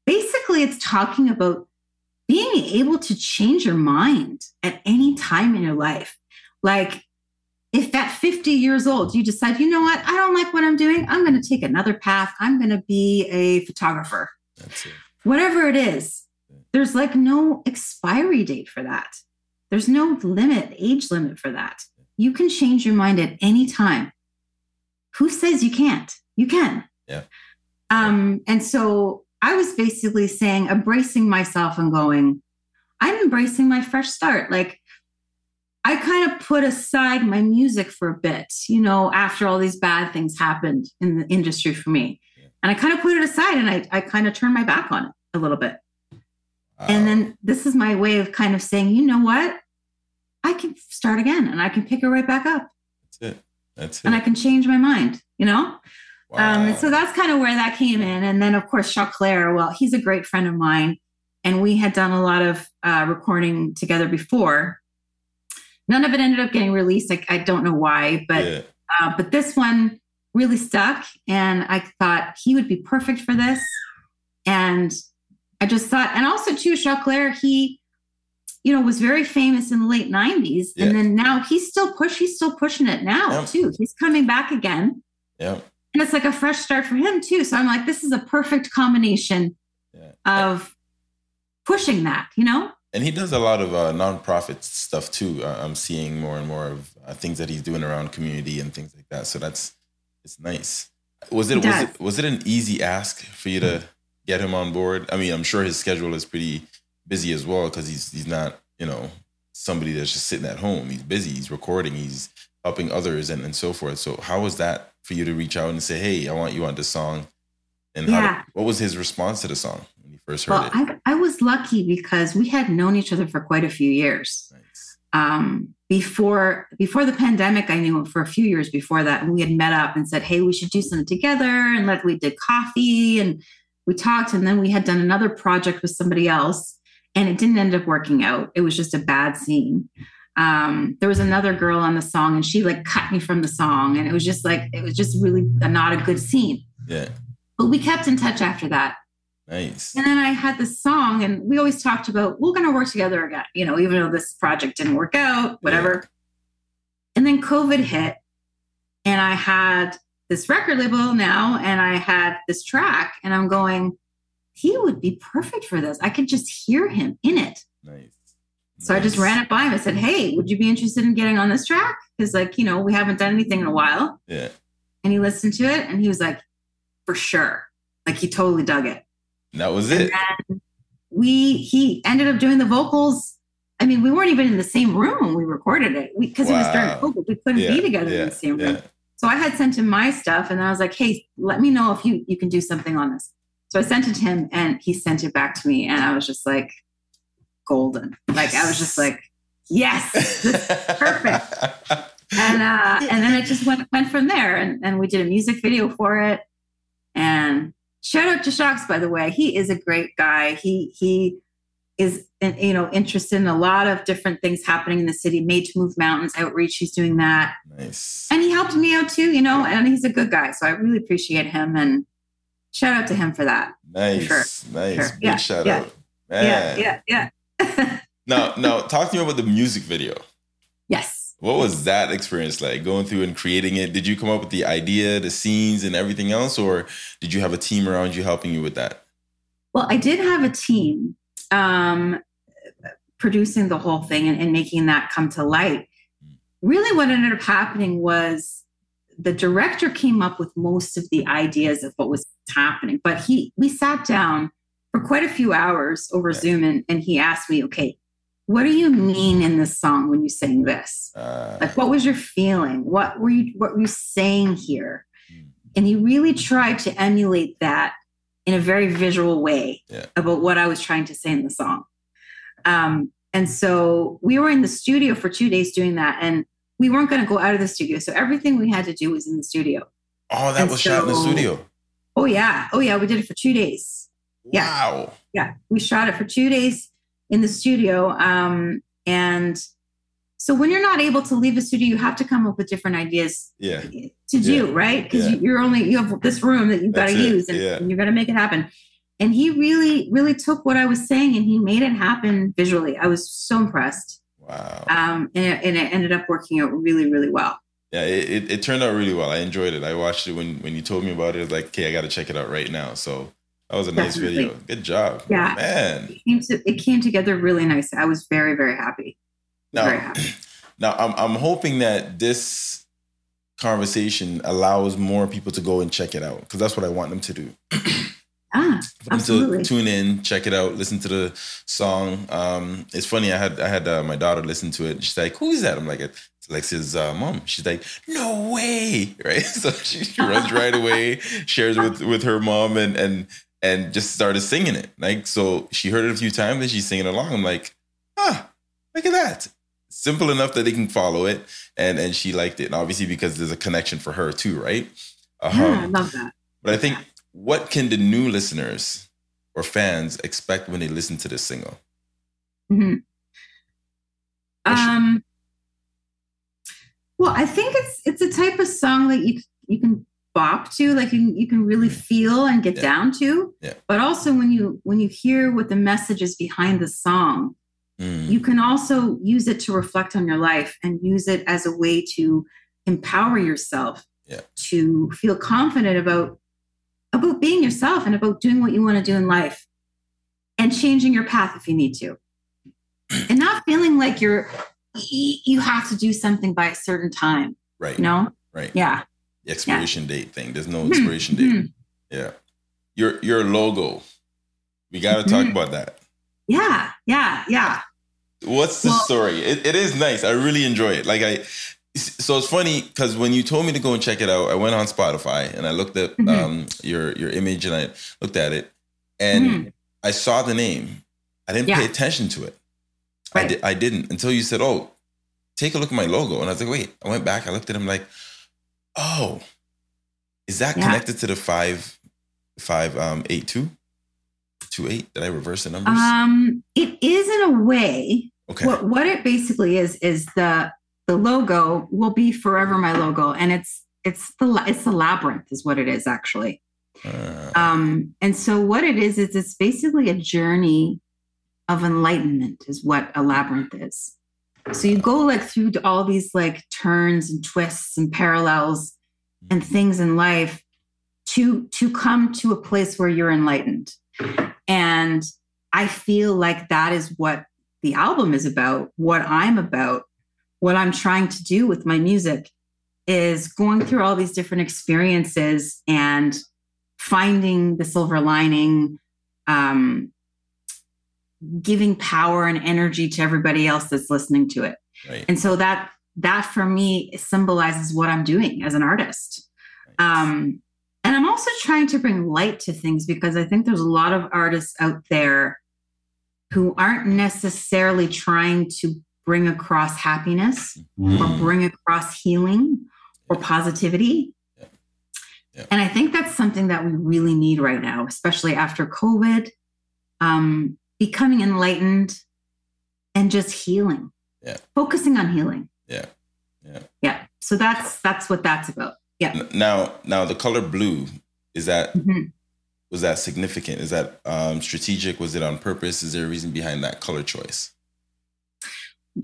basically it's talking about being able to change your mind at any time in your life. Like if at 50 years old you decide, you know what, I don't like what I'm doing, I'm going to take another path. I'm going to be a photographer. It. Whatever it is, there's like no expiry date for that. There's no limit, age limit for that. You can change your mind at any time. Who says you can't? You can. Yeah. Um, and so I was basically saying, embracing myself and going, I'm embracing my fresh start. Like, I kind of put aside my music for a bit, you know, after all these bad things happened in the industry for me. Yeah. And I kind of put it aside and I, I kind of turned my back on it a little bit. Wow. And then this is my way of kind of saying, you know what? I can start again and I can pick it right back up. That's it. That's it. And I can change my mind, you know? Wow. Um, so that's kind of where that came in. And then, of course, Choclair, well, he's a great friend of mine. And we had done a lot of uh, recording together before. None of it ended up getting released. Like, I don't know why, but yeah. uh, but this one really stuck. And I thought he would be perfect for this. And I just thought, and also too, Clare, he, you know, was very famous in the late 90s. Yeah. And then now he's still push, he's still pushing it now too. He's coming back again. Yeah and it's like a fresh start for him too. So I'm like, this is a perfect combination yeah. of pushing that, you know. And he does a lot of uh, nonprofit stuff too. Uh, I'm seeing more and more of uh, things that he's doing around community and things like that. So that's it's nice. Was it was it was it an easy ask for you to get him on board? I mean, I'm sure his schedule is pretty busy as well because he's he's not you know somebody that's just sitting at home. He's busy. He's recording. He's helping others and, and so forth. So how was that for you to reach out and say, "Hey, I want you on this song"? And yeah. Did, what was his response to the song first heard well, it? I, I was lucky because we had known each other for quite a few years. Nice. Um, before before the pandemic, I knew him for a few years before that, and we had met up and said, "Hey, we should do something together." And like we did coffee and we talked, and then we had done another project with somebody else, and it didn't end up working out. It was just a bad scene um, there was another girl on the song and she like cut me from the song and it was just like it was just really a, not a good scene yeah but we kept in touch after that nice and then i had this song and we always talked about we're going to work together again you know even though this project didn't work out whatever yeah. and then covid hit and i had this record label now and i had this track and i'm going he would be perfect for this i could just hear him in it nice so nice. I just ran it by him. I said, Hey, would you be interested in getting on this track? Because, like, you know, we haven't done anything in a while. Yeah. And he listened to it and he was like, For sure. Like, he totally dug it. That was it. we, he ended up doing the vocals. I mean, we weren't even in the same room when we recorded it because wow. it was during COVID. We couldn't yeah. be together yeah. in the same room. Yeah. So I had sent him my stuff and I was like, Hey, let me know if you, you can do something on this. So I sent it to him and he sent it back to me. And I was just like, golden. Like I was just like, yes, perfect. and uh, and then it just went went from there. And, and we did a music video for it. And shout out to Shocks, by the way. He is a great guy. He he is you know interested in a lot of different things happening in the city. Made to Move Mountains outreach. He's doing that. Nice. And he helped me out too. You know, and he's a good guy. So I really appreciate him and shout out to him for that. Nice, for sure. nice. Sure. Big yeah, shout yeah. out. Man. Yeah, yeah, yeah now, now, talk to me about the music video. Yes. What was that experience like going through and creating it? Did you come up with the idea, the scenes, and everything else, or did you have a team around you helping you with that? Well, I did have a team. Um, producing the whole thing and, and making that come to light, really what ended up happening was the director came up with most of the ideas of what was happening. But he we sat down for quite a few hours over yeah. Zoom and, and he asked me, okay, what do you mean in this song when you sing this? Uh, like what was your feeling? What were you what were you saying here? Hmm. And he really tried to emulate that in a very visual way yeah. about what I was trying to say in the song. Um, and so we were in the studio for two days doing that, and we weren't going to go out of the studio. So everything we had to do was in the studio. Oh, that and was so, shot in the studio. Oh yeah, oh yeah, we did it for two days. Yeah. Wow. Yeah, we shot it for two days in the studio, um, and so when you're not able to leave the studio, you have to come up with different ideas yeah. to do, yeah. right? Because yeah. you're only you have this room that you've got to use and, and you're going to make it happen. And he really, really took what I was saying and he made it happen visually. I was so impressed. Wow. Um, and, it, and it ended up working out really, really well. Yeah, it, it, it, turned out really well. I enjoyed it. I watched it when, when you told me about it. I was like, okay, I got to check it out right now. So that was a nice video. Good job. Yeah. Man. It came, to, it came together really nice. I was very, very happy. Now, very happy. now I'm, I'm hoping that this conversation allows more people to go and check it out because that's what I want them to do. Ah, absolutely. tune in, check it out, listen to the song. Um, it's funny. I had I had uh, my daughter listen to it. She's like, "Who is that?" I'm like, "It's Alexia's uh, mom." She's like, "No way!" Right? So she, she runs right away, shares with with her mom, and and and just started singing it. Like so, she heard it a few times and she's singing along. I'm like, "Ah, look at that!" Simple enough that they can follow it, and and she liked it. And obviously, because there's a connection for her too, right? Um, yeah, I love that. But I think what can the new listeners or fans expect when they listen to this single? Mm-hmm. Um, well, I think it's it's a type of song that you you can bop to, like you, you can really feel and get yeah. down to. Yeah. But also when you when you hear what the message is behind the song, mm. you can also use it to reflect on your life and use it as a way to empower yourself yeah. to feel confident about about being yourself and about doing what you want to do in life and changing your path if you need to and not feeling like you're you have to do something by a certain time right you know right yeah expiration yeah. date thing there's no mm-hmm. expiration mm-hmm. date yeah your your logo we got to mm-hmm. talk about that yeah yeah yeah what's the well, story it, it is nice i really enjoy it like i so it's funny because when you told me to go and check it out, I went on Spotify and I looked at mm-hmm. um, your your image and I looked at it and mm-hmm. I saw the name. I didn't yeah. pay attention to it. Right. I, di- I didn't until you said, "Oh, take a look at my logo," and I was like, "Wait." I went back. I looked at him like, "Oh, is that yeah. connected to the five five um eight two two eight? Did I reverse the numbers? Um, it is in a way. Okay. What what it basically is is the the logo will be forever my logo and it's it's the it's the labyrinth is what it is actually uh, um and so what it is is it's basically a journey of enlightenment is what a labyrinth is so you go like through all these like turns and twists and parallels and things in life to to come to a place where you're enlightened. And i feel like that is what the album is about what i'm about what I'm trying to do with my music is going through all these different experiences and finding the silver lining, um, giving power and energy to everybody else that's listening to it. Right. And so that that for me symbolizes what I'm doing as an artist. Right. Um, and I'm also trying to bring light to things because I think there's a lot of artists out there who aren't necessarily trying to bring across happiness mm. or bring across healing or positivity. Yeah. Yeah. And I think that's something that we really need right now, especially after COVID, um, becoming enlightened and just healing. Yeah. Focusing on healing. Yeah. Yeah. Yeah. So that's that's what that's about. Yeah. Now, now the color blue is that mm-hmm. was that significant? Is that um, strategic? Was it on purpose? Is there a reason behind that color choice?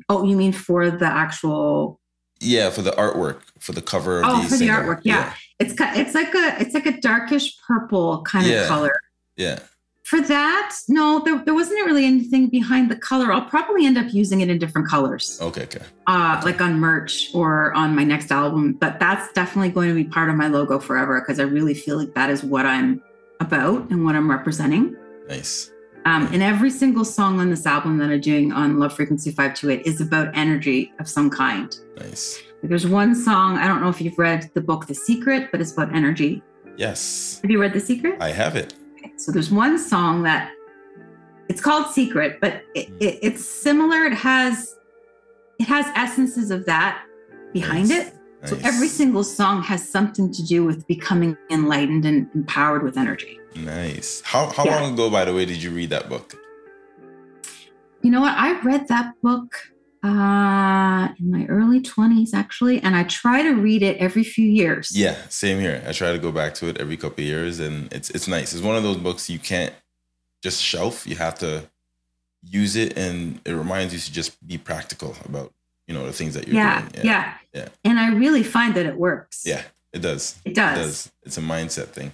Oh, you mean for the actual? Yeah, for the artwork, for the cover. Of oh, the for the artwork. Yeah. yeah. it's it's like a it's like a darkish purple kind yeah. of color. Yeah. For that, no, there, there wasn't really anything behind the color. I'll probably end up using it in different colors. Okay, okay. Uh, like on merch or on my next album. But that's definitely going to be part of my logo forever because I really feel like that is what I'm about and what I'm representing. Nice. Um, and every single song on this album that I'm doing on Love Frequency 528 is about energy of some kind. Nice. There's one song, I don't know if you've read the book The Secret, but it's about energy. Yes. Have you read The Secret? I have it. So there's one song that it's called Secret, but it, hmm. it, it's similar. It has it has essences of that behind Nice. it. So every single song has something to do with becoming enlightened and empowered with energy. Nice. How how Yeah. long ago, by the way, did you read that book? You know what? I read that book uh, in my early 20s, actually, and I try to read it every few years. Yeah, same here. I try to go back to it every couple of years, and it's it's nice. It's one of those books you can't just shelf. You have to use it, and it reminds you to just be practical about you know the things that you're Yeah, doing. yeah, yeah. yeah. And I really find that it works. Yeah, it does. It does. It does. It's a mindset thing.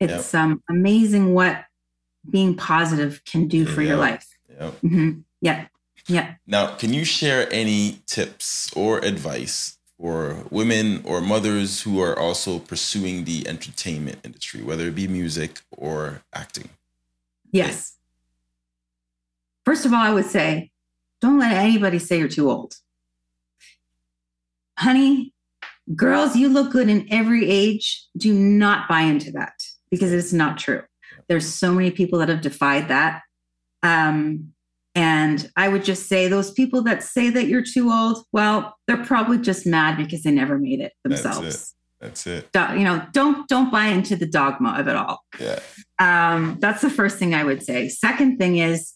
It's um, amazing what being positive can do for your Yeah. life. Yeah. hmm Yeah. Yeah. Now, can you share any tips or advice for women or mothers who are also pursuing the entertainment industry, whether it be music or acting? Yes. First of all, I would say don't let anybody say you're too old. Honey, girls, you look good in every age. Do not buy into that because it's not true. There's so many people that have defied that. Um, and I would just say those people that say that you're too old, well, they're probably just mad because they never made it That's it. themselves. That's it. Do- You know, don't don't buy into the dogma of it all. Yeah. Um, that's the first thing I would say. Second thing is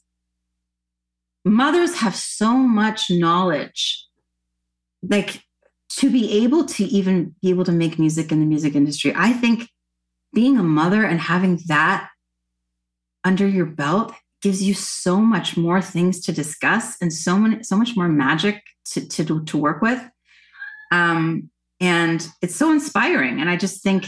mothers have so much knowledge. Like to be able to even be able to make music in the music industry, I think being a mother and having that under your belt gives you so much more things to discuss and so many so much more magic to to, to work with. Um, and it's so inspiring. And I just think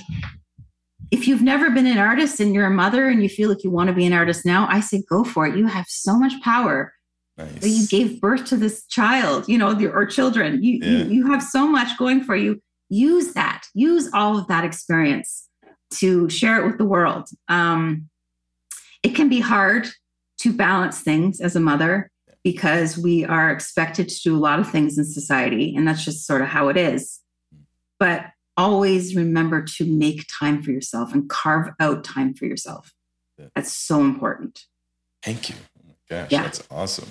if you've never been an artist and you're a mother and you feel like you want to be an artist now, I say go for it. You have so much power. Nice. You gave birth to this child, you know, or children. You, Yeah. you you have so much going for you. Use that. Use all of that experience to share it with the world. Um, it can be hard to balance things as a mother because we are expected to do a lot of things in society, and that's just sort of how it is. But always remember to make time for yourself and carve out time for yourself. That's so important. Thank you. Oh gosh, Yeah. that's awesome.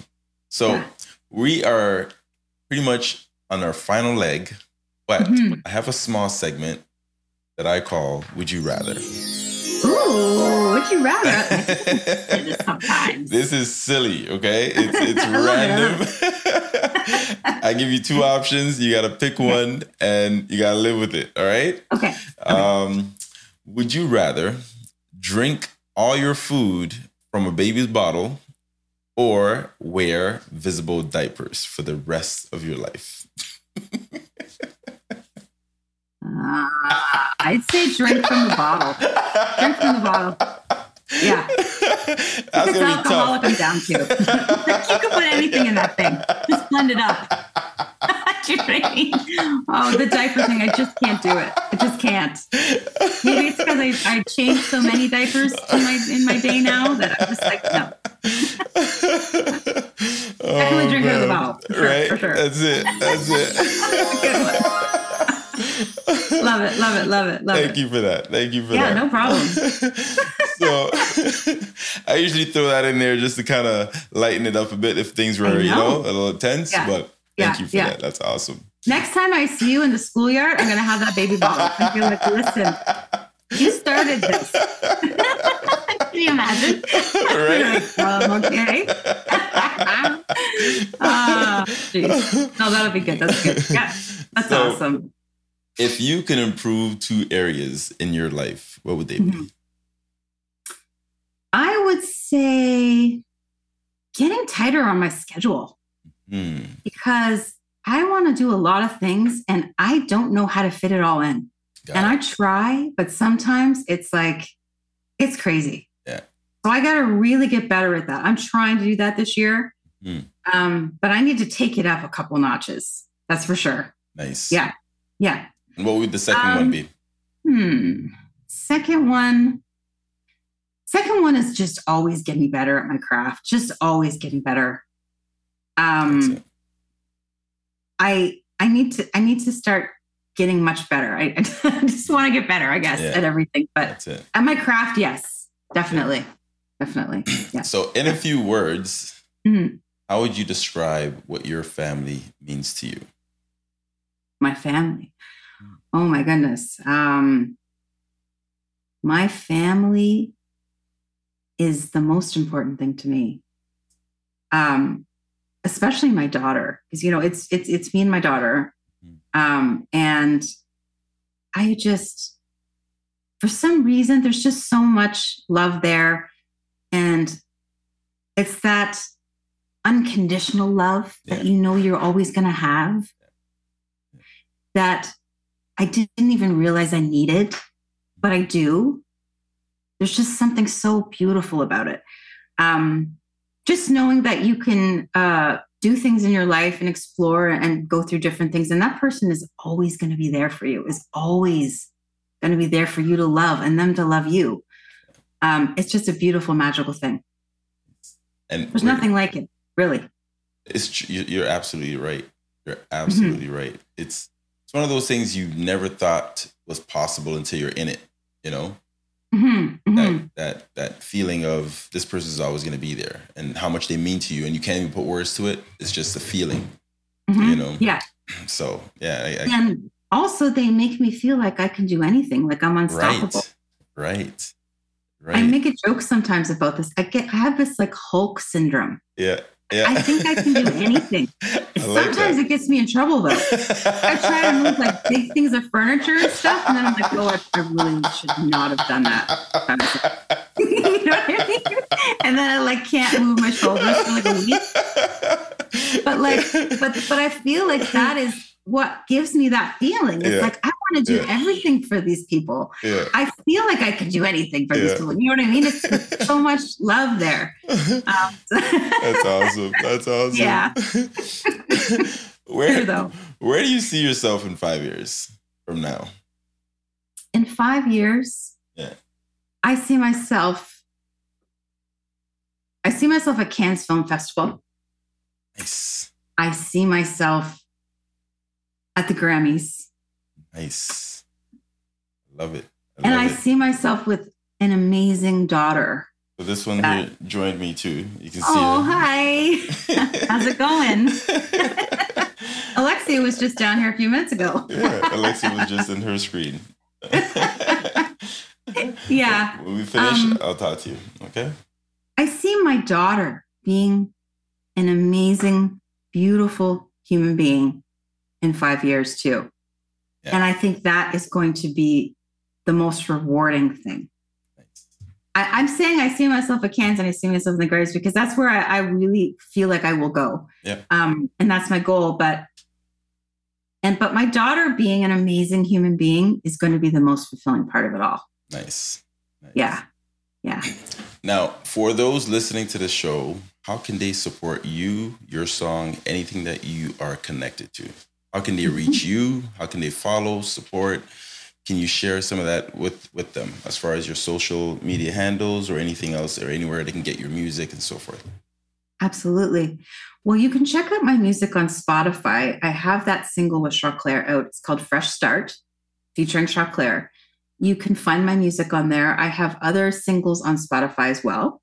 So Yeah. we are pretty much on our final leg, but Mhm. I have a small segment that I call Would You Rather? Ooh, would you rather? Sometimes. This is silly, okay? It's it's I love it, I random. I give you two options. You gotta pick one and you gotta live with it. All right. Okay. Um, would you rather drink all your food from a baby's bottle or wear visible diapers for the rest of your life? Uh, I'd say drink from the bottle. Drink from the bottle. Yeah. That's gonna be alcoholic, I'm tough. down to. you can put anything in that thing. Just blend it up. Do you know what I mean? Oh, the diaper thing, I just can't do it. I just can't. Maybe it's because I, I changed so many diapers in my in my day now that I'm just like, no. Definitely drink out of the bottle, for sure, Oh, right? for sure. That's it. That's it. Love it, love it, love it, love Thank it. Thank you for that. Thank you for Yeah, that. no problem. so I usually throw that in there just to kind of lighten it up a bit if things were, I you know, know. a little tense. Yeah. But thank Yeah, you for yeah. that. That's awesome. Next time I see you in the schoolyard, I'm gonna have that baby bottle. I'm gonna be like, listen, you started this. Can you imagine? Right? um, okay. Ah, jeez. no, that'll be good. That's good. Yeah, that's So- awesome. If you can improve two areas in your life, what would they be? Mhm. I would say getting tighter on my schedule Hmm. because I want to do a lot of things and I don't know how to fit it all in. Got and it. I try, but sometimes it's like it's crazy. Yeah. So I got to really get better at that. I'm trying to do that this year. Mm. Um, but I need to take it up a couple notches. That's for sure. Nice. Yeah. Yeah. What would the second Um, one be? Hmm. Second one. Second one is just always getting better at my craft. Just always getting better. Um. I I need to I need to start getting much better. I, I just want to get better, I guess, Yeah. at everything. But at my craft, yes, definitely, definitely. Yeah. So, in a few words, Mhm. how would you describe what your family means to you? My family. Oh my goodness. Um, my family is the most important thing to me. Um, especially my daughter, because you know it's it's it's me and my daughter, um, and I just for some reason there's just so much love there, and it's that unconditional love Yeah. that you know you're always going to have that I didn't even realize I needed, but I do. There's just something so beautiful about it. Um, just knowing that you can uh, do things in your life and explore and go through different things, and that person is always going to be there for you, is always going to be there for you to love and them to love you. Um, it's just a beautiful, magical thing. And There's nothing like it, really. It's you- you're absolutely right. You're Mm-hmm. absolutely right. It's it's one of those things you never thought was possible until you're in it. You know Mhm, mhm. that that that feeling of this person is always going to be there, and how much they mean to you, and you can't even put words to it. It's just a feeling. Mhm. you know. Yeah. So yeah, I, I, And also, they make me feel like I can do anything, like I'm unstoppable. right, right, right. I make a joke sometimes about this. I get, I have this like Hulk syndrome. yeah, yeah. I think I can do anything. Like Sometimes that. it gets me in trouble though. I try to move like big things of furniture and stuff, and then I'm like, oh, I, I really should not have done that. you know what I mean? And then I like can't move my shoulders for like a week. But like, but but I feel like that is what gives me that feeling. It's Yeah. like I want to do Yeah. everything for these people. yeah. I feel like I can do anything for these people. You know what I mean? It's, it's so much love there. Um, That's awesome. That's awesome. Yeah. where though. where do you see yourself in five years from now? in five years, Yeah. I see myself. I see myself at Cannes Film Festival. Nice, I see myself at the Grammys, nice. Love it. I and love I it. see myself with an amazing daughter. So this one that- here joined me too. You can see Oh, her. hi! How's it going? Alexia was just down here a few minutes ago. yeah, Alexia was just in her screen. Yeah. When we finish, Um, I'll talk to you. Okay. I see my daughter being an amazing, beautiful human being in five years, too. Yeah. And I think that is going to be the most rewarding thing. I, I'm saying I see myself at Cannes and I see myself in the Grammys because that's where I, I really feel like I will go. Yeah. Um, and that's my goal. But and but my daughter being an amazing human being is going to be the most fulfilling part of it all. Nice. nice. Yeah. Yeah. Now, for those listening to the show, how can they support you, your song, anything that you are connected to? How can they reach you? How can they follow, support? Can you share some of that with with them as far as your social media handles or anything else or anywhere they can get your music and so forth? Absolutely. Well, you can check out my music on Spotify. I have that single with Choclair out. It's called Fresh Start, featuring Choclair. You can find my music on there. I have other singles on Spotify as well.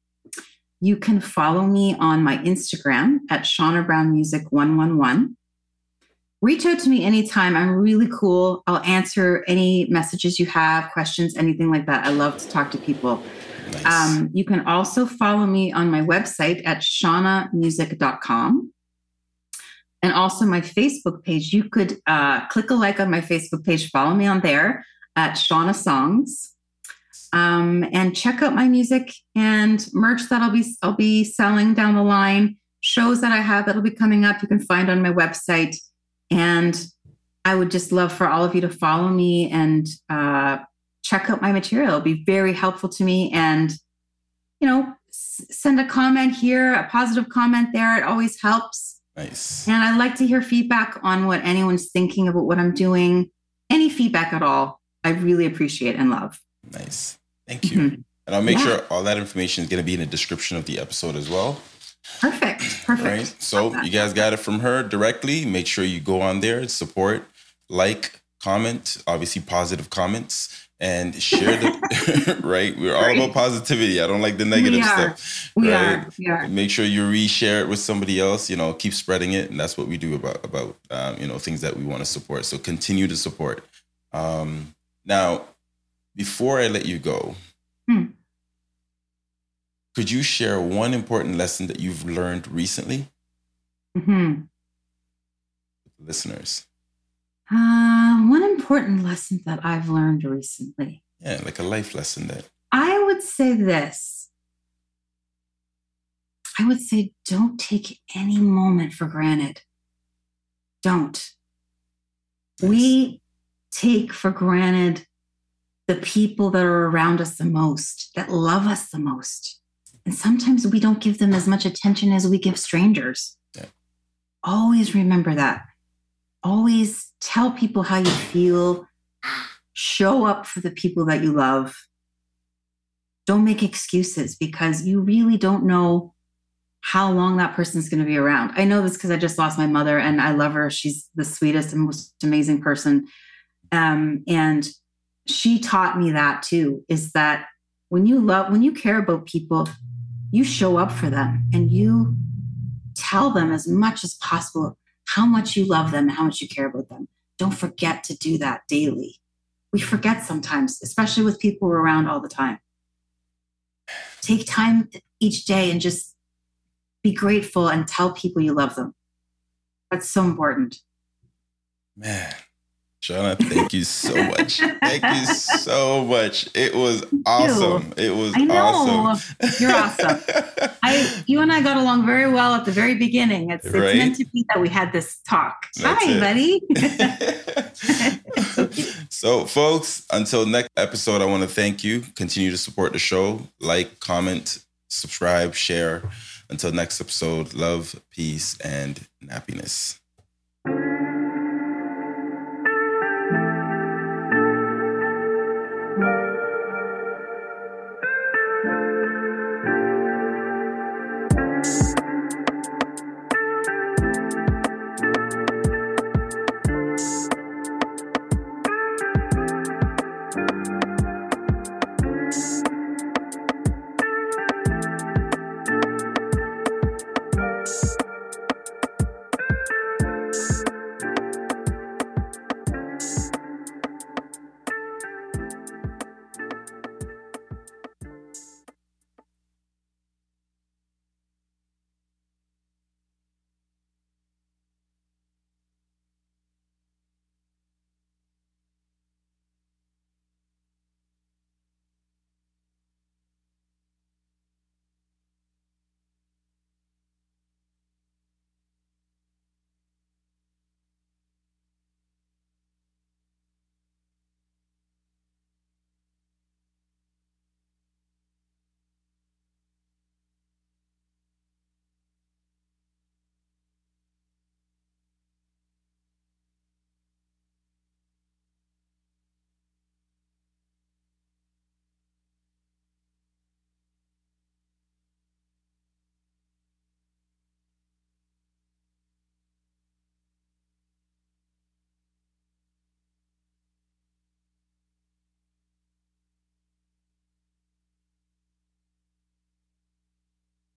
You can follow me on my Instagram at Shauna Brown Music 111. Reach out to me anytime. I'm really cool. I'll answer any messages you have, questions, anything like that. I love to talk to people. Nice. Um, you can also follow me on my website at shaunamusic.com. And also my Facebook page. You could uh, click a like on my Facebook page, follow me on there at Shauna Songs. Um, and check out my music and merch that I'll be I'll be selling down the line, shows that I have that'll be coming up. You can find on my website. And I would just love for all of you to follow me and uh, check out my material. It'll be very helpful to me. And you know, s- send a comment here, a positive comment there. It always helps. Nice. And I'd like to hear feedback on what anyone's thinking about what I'm doing. Any feedback at all, I really appreciate and love. Nice. Thank you. Mhm. And I'll make Yeah. sure all that information is going to be in the description of the episode as well. Perfect. Perfect. Right. So you guys got it from her directly. Make sure you go on there, support, like, comment, obviously positive comments, and share the right. We're all about positivity. I don't like the negative We stuff. We right? are. We are. Make sure you reshare it with somebody else. You know, keep spreading it, and that's what we do about about um, you know things that we want to support. So continue to support. Um, now, before I let you go, Hmm. Could you share one important lesson that you've learned recently, Mhm. with listeners? Uh, one important lesson that I've learned recently. Yeah, like a life lesson that. I would say this. I would say don't take any moment for granted. Don't. We take for granted the people that are around us the most, that love us the most. And sometimes we don't give them as much attention as we give strangers. Yeah. Always remember that. Always tell people how you feel. Show up for the people that you love. Don't make excuses because you really don't know how long that person's going to be around. I know this because I just lost my mother and I love her. She's the sweetest and most amazing person. Um, and she taught me that too is that when you love, when you care about people, you show up for them and you tell them as much as possible how much you love them and how much you care about them. Don't forget to do that daily. We forget sometimes, especially with people around all the time. Take time each day and just be grateful and tell people you love them. That's so important. Man, Shauna, thank you so much. thank you so much. It was awesome. It was I know. awesome. You're awesome. I, you and I got along very well at the very beginning. It's, it's meant to be that we had this talk. That's Hi, it. buddy. so, folks, until next episode, I want to thank you. Continue to support the show. Like, comment, subscribe, share. Until next episode, love, peace, and happiness.